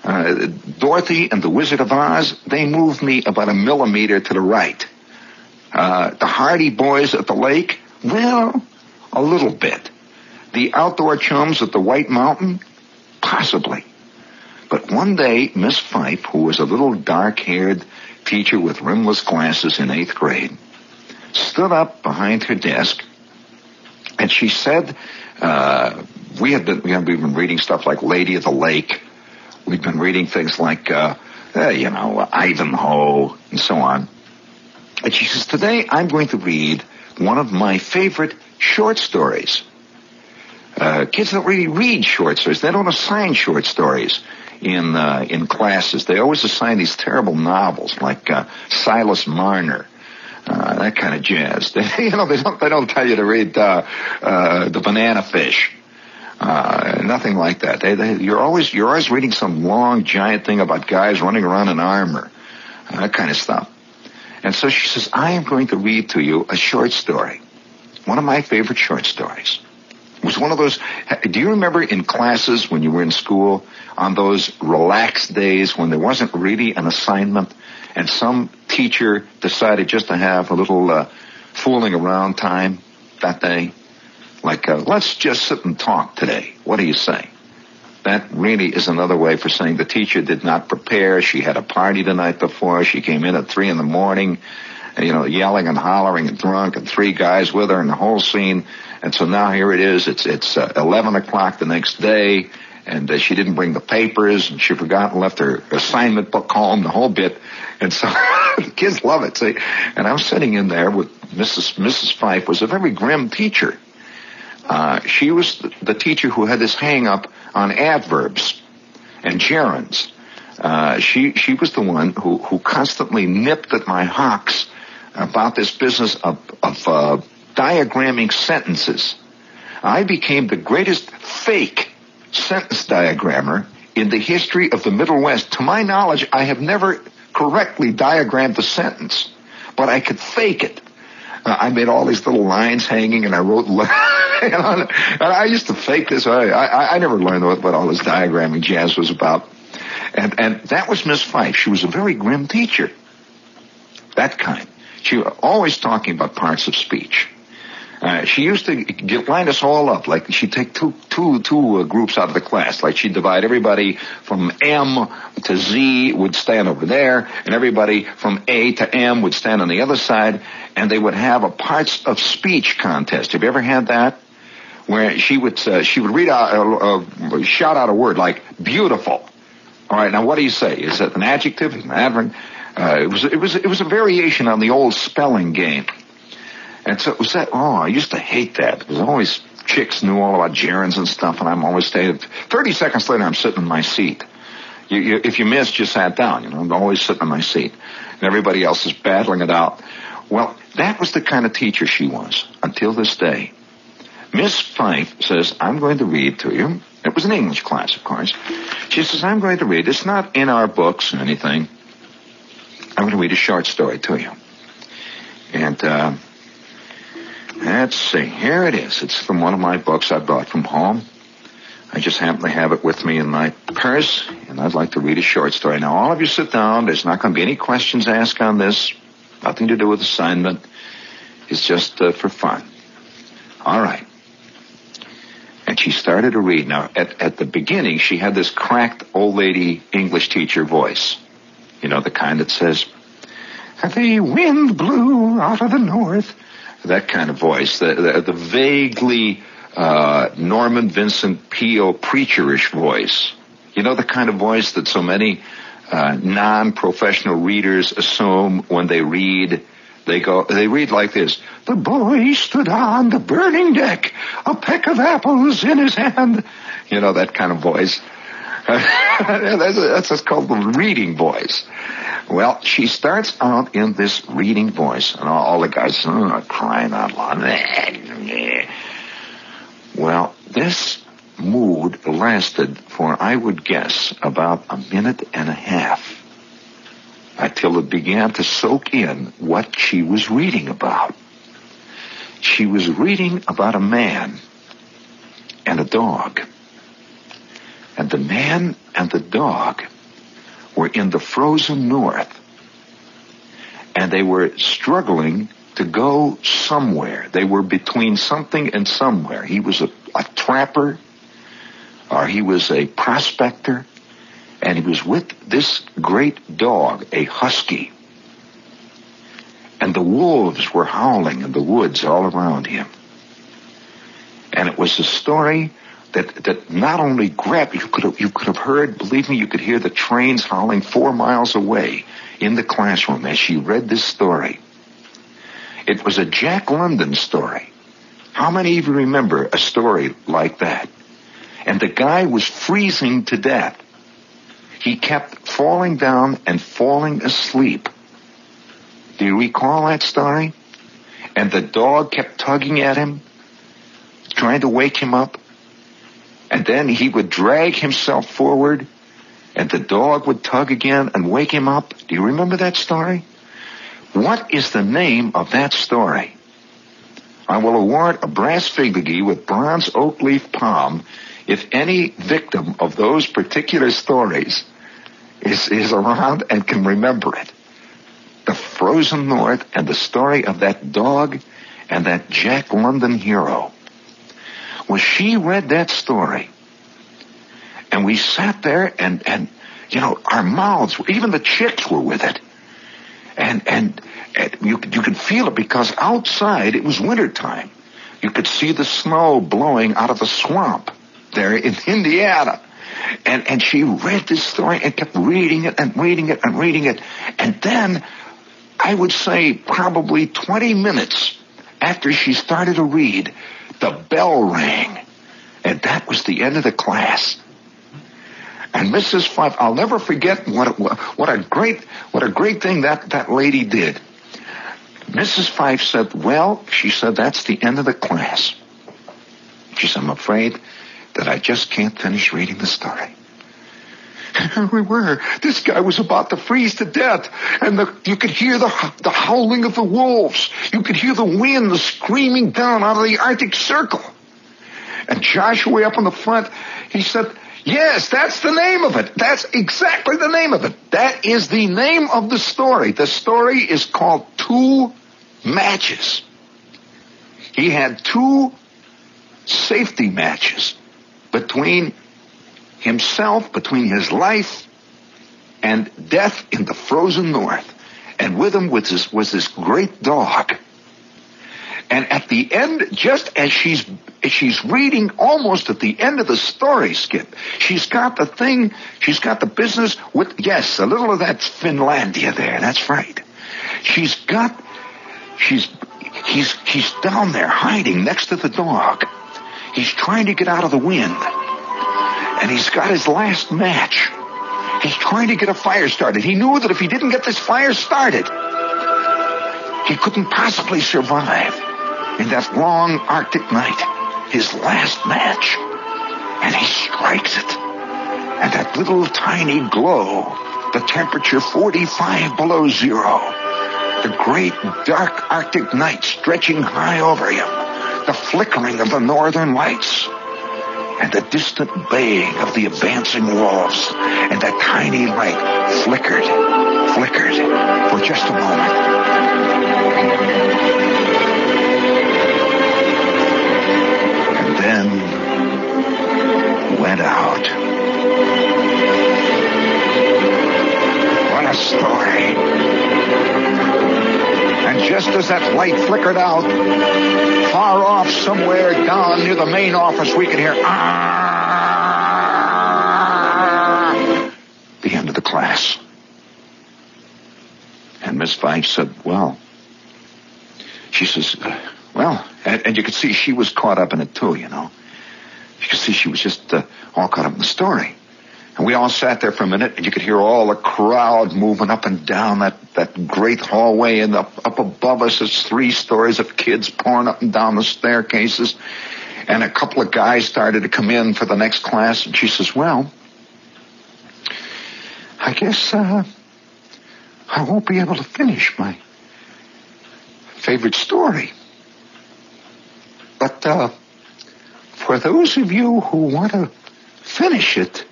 Uh, Dorothy and the Wizard of Oz, they moved me about a millimeter to the right. Uh, the Hardy Boys at the lake, well, a little bit. The outdoor chums at the White Mountain, possibly. But one day, Miss Fife, who was a little dark-haired teacher with rimless glasses in eighth grade, stood up behind her desk and she said, uh, we had been, we had been reading stuff like Lady of the Lake. We'd been reading things like, uh, uh, you know, Ivanhoe and so on. And she says, today I'm going to read one of my favorite short stories. Uh, kids don't really read short stories. They don't assign short stories in uh, in classes. They always assign these terrible novels like uh, Silas Marner. Uh, that kind of jazz. You know, they don't they don't tell you to read uh, uh, the Banana Fish. Uh, nothing like that. They, they, you're always you're always reading some long giant thing about guys running around in armor, uh, that kind of stuff. And so she says, I am going to read to you a short story, one of my favorite short stories. It was one of those. Do you remember in classes when you were in school on those relaxed days when there wasn't really an assignment and some teacher decided just to have a little uh, fooling around time that day? Like, uh, let's just sit and talk today. What do you say? That really is another way for saying the teacher did not prepare. She had a party the night before. She came in at three in the morning, you know, yelling and hollering and drunk and three guys with her and the whole scene. And so now here it is. It's it's uh, 11 o'clock the next day, and uh, she didn't bring the papers, and she forgot and left her assignment book home, the whole bit. And so the kids love it. See, and I'm sitting in there with Mrs. Mrs. Fife was a very grim teacher. Uh, she was the, teacher who had this hang up on adverbs and gerunds. Uh, she she was the one who who constantly nipped at my hocks about this business of of uh, diagramming sentences. I became the greatest fake sentence diagrammer in the history of the Middle West. To my knowledge, I have never correctly diagrammed a sentence, but I could fake it. Uh, I made all these little lines hanging, and I wrote. and I used to fake this. I, I, I never learned what, what all this diagramming jazz was about. And and that was Miss Fife. She was a very grim teacher. That kind. She was always talking about parts of speech. Uh, she used to get, line us all up. Like she'd take two, two, two uh, groups out of the class. Like she'd divide everybody from M to Z would stand over there, and everybody from A to M would stand on the other side, and they would have a parts of speech contest. Have you ever had that? Where she would uh, she would read out uh, uh, shout out a word like beautiful. All right, now what do you say? Is that an adjective? Is an adverb? It was it was it was a variation on the old spelling game. And so it was that, oh, I used to hate that because always chicks knew all about gerunds and stuff, and I'm always staying. 30 seconds later, I'm sitting in my seat. You, you, if you missed, you sat down. You know, I'm always sitting in my seat. And everybody else is battling it out. Well, that was the kind of teacher she was until this day. Miss Fife says, I'm going to read to you. It was an English class, of course. She says, I'm going to read. It's not in our books or anything. I'm going to read a short story to you. And, uh, Let's see. Here it is. It's from one of my books I brought from home. I just happen to have it with me in my purse, and I'd like to read a short story. Now, all of you sit down. There's not going to be any questions asked on this. Nothing to do with assignment. It's just uh, for fun. All right. And she started to read. Now, at, at the beginning, she had this cracked old lady English teacher voice. You know, the kind that says, The wind blew out of the north that kind of voice, the, the, the vaguely uh, Norman Vincent Peale preacherish voice. You know the kind of voice that so many uh, non-professional readers assume when they read. They go. They read like this: The boy stood on the burning deck, a peck of apples in his hand. You know that kind of voice. that's, that's what's called the reading voice. Well, she starts out in this reading voice, and all the guys hmm, are crying out loud. Well, this mood lasted for, I would guess, about a minute and a half until it began to soak in what she was reading about. She was reading about a man and a dog. And the man and the dog were in the frozen north. And they were struggling to go somewhere. They were between something and somewhere. He was a, a trapper, or he was a prospector, and he was with this great dog, a husky. And the wolves were howling in the woods all around him. And it was a story that that not only grabbed you could have you could have heard believe me you could hear the trains howling four miles away in the classroom as she read this story. It was a Jack London story. How many of you remember a story like that? And the guy was freezing to death. He kept falling down and falling asleep. Do you recall that story? And the dog kept tugging at him, trying to wake him up. And then he would drag himself forward and the dog would tug again and wake him up. Do you remember that story? What is the name of that story? I will award a brass figurine with bronze oak leaf palm if any victim of those particular stories is, is around and can remember it. The Frozen North and the story of that dog and that Jack London hero. Well, she read that story, and we sat there, and and you know, our mouths, even the chicks were with it, and and, and you you could feel it because outside it was winter time. You could see the snow blowing out of the swamp there in Indiana. And, and she read this story and kept reading it and reading it and reading it. And then I would say probably 20 minutes after she started to read, the bell rang. And that was the end of the class. And Mrs. Fife, I'll never forget what what a great what a great thing that that lady did. Mrs. Fife said, "Well," she said, "that's the end of the class." She said, "I'm afraid that I just can't finish reading the story." We were. This guy was about to freeze to death, and the, you could hear the the howling of the wolves. You could hear the wind screaming down out of the Arctic Circle. And Joshua up in the front, he said, Yes, that's the name of it. That's exactly the name of it. That is the name of the story. The story is called Two Matches. He had two safety matches between himself, between his life and death in the frozen north. And with him was this, was this great dog. And at the end, just as she's she's reading almost at the end of the story, Skip, she's got the thing, she's got the business with yes, a little of that Finlandia there. That's right. She's got she's he's he's down there hiding next to the dog. He's trying to get out of the wind. And he's got his last match. He's trying to get a fire started. He knew that if he didn't get this fire started, he couldn't possibly survive in that long Arctic night, his last match. And he strikes it. And that little tiny glow, the temperature 45 below zero, the great dark Arctic night stretching high over him, the flickering of the northern lights, and the distant baying of the advancing wolves, and that tiny light flickered, flickered for just a moment. And then went out. What a story. And just as that light flickered out, far off somewhere down near the main office, we could hear "Ah!" the end of the class. And Miss Fife said, Well, she says, uh, Well, and, and, you could see she was caught up in it too, you know. You could see she was just uh, all caught up in the story. And we all sat there for a minute, and you could hear all the crowd moving up and down that, that great hallway, and up, up above us is three stories of kids pouring up and down the staircases. And a couple of guys started to come in for the next class, and she says, Well, I guess uh, I won't be able to finish my favorite story. But uh, for those of you who want to finish it,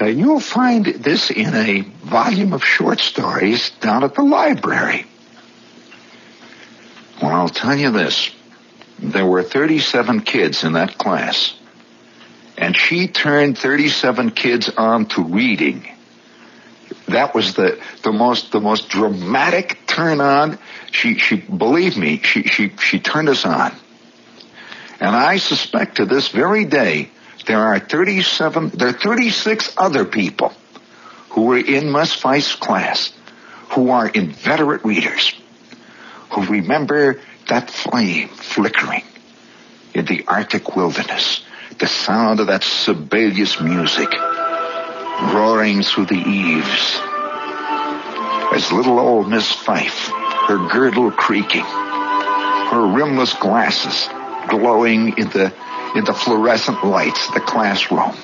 uh, you'll find this in a volume of short stories down at the library. Well, I'll tell you this. There were 37 kids in that class. And she turned 37 kids on to reading. That was the, the most, the most dramatic turn on. She, she, believe me, she, she, she turned us on. And I suspect to this very day, there are 37, there are 36 other people who were in Miss Fife's class who are inveterate readers, who remember that flame flickering in the Arctic wilderness, the sound of that Sibelius music roaring through the eaves. As little old Miss Fife, her girdle creaking, her rimless glasses glowing in the in the fluorescent lights of the classroom.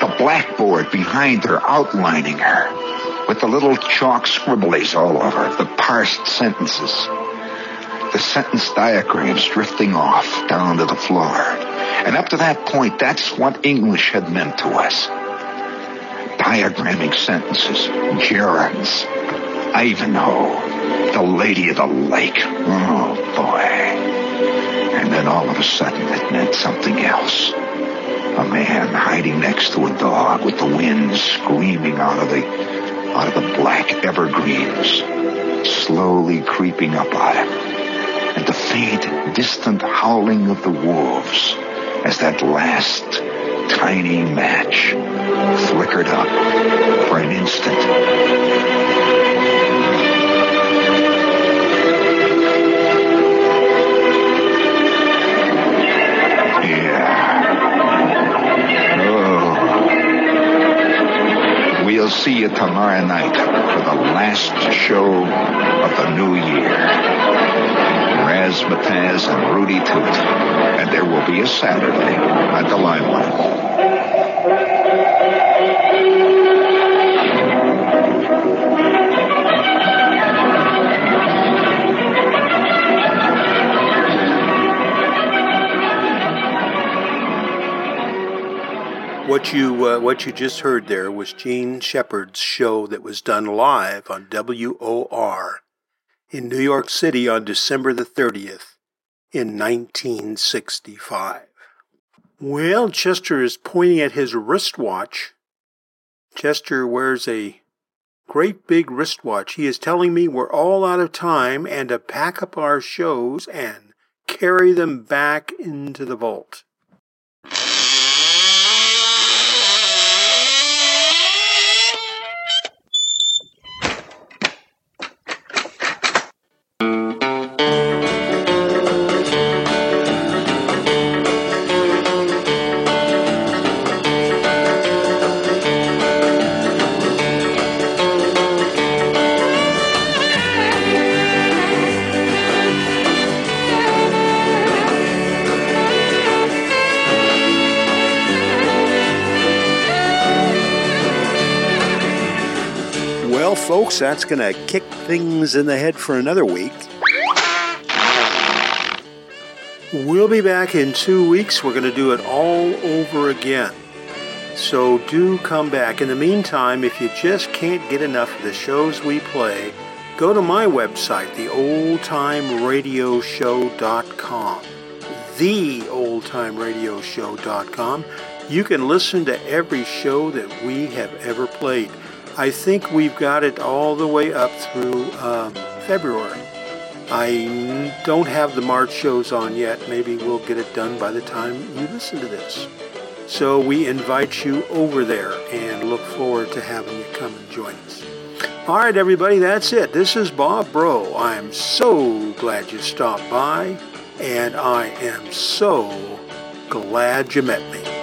The blackboard behind her outlining her with the little chalk scribblies all over, the parsed sentences, the sentence diagrams drifting off down to the floor. And up to that point, that's what English had meant to us. Diagramming sentences, gerunds, Ivanhoe, the lady of the lake. Oh, boy. And then all of a sudden it meant something else. A man hiding next to a dog with the wind screaming out of the out of the black evergreens, slowly creeping up on him. And the faint, distant howling of the wolves as that last tiny match flickered up for an instant. See you tomorrow night for the last show of the new year. Razzmatazz and Rudy Toot. And there will be a Saturday at the Limelight. What you uh, what you just heard there was Jean Shepherd's show that was done live on WOR in New York City on December the 30th in 1965. Well, Chester is pointing at his wristwatch. Chester wears a great big wristwatch. He is telling me we're all out of time and to pack up our shows and carry them back into the vault. Folks, that's going to kick things in the head for another week. We'll be back in two weeks. We're going to do it all over again. So do come back. In the meantime, if you just can't get enough of the shows we play, go to my website, theoldtimeradioshow.com. Theoldtimeradioshow.com. You can listen to every show that we have ever played. I think we've got it all the way up through um, February. I don't have the March shows on yet. Maybe we'll get it done by the time you listen to this. So we invite you over there and look forward to having you come and join us. All right, everybody, that's it. This is Bob Bro. I'm so glad you stopped by, and I am so glad you met me.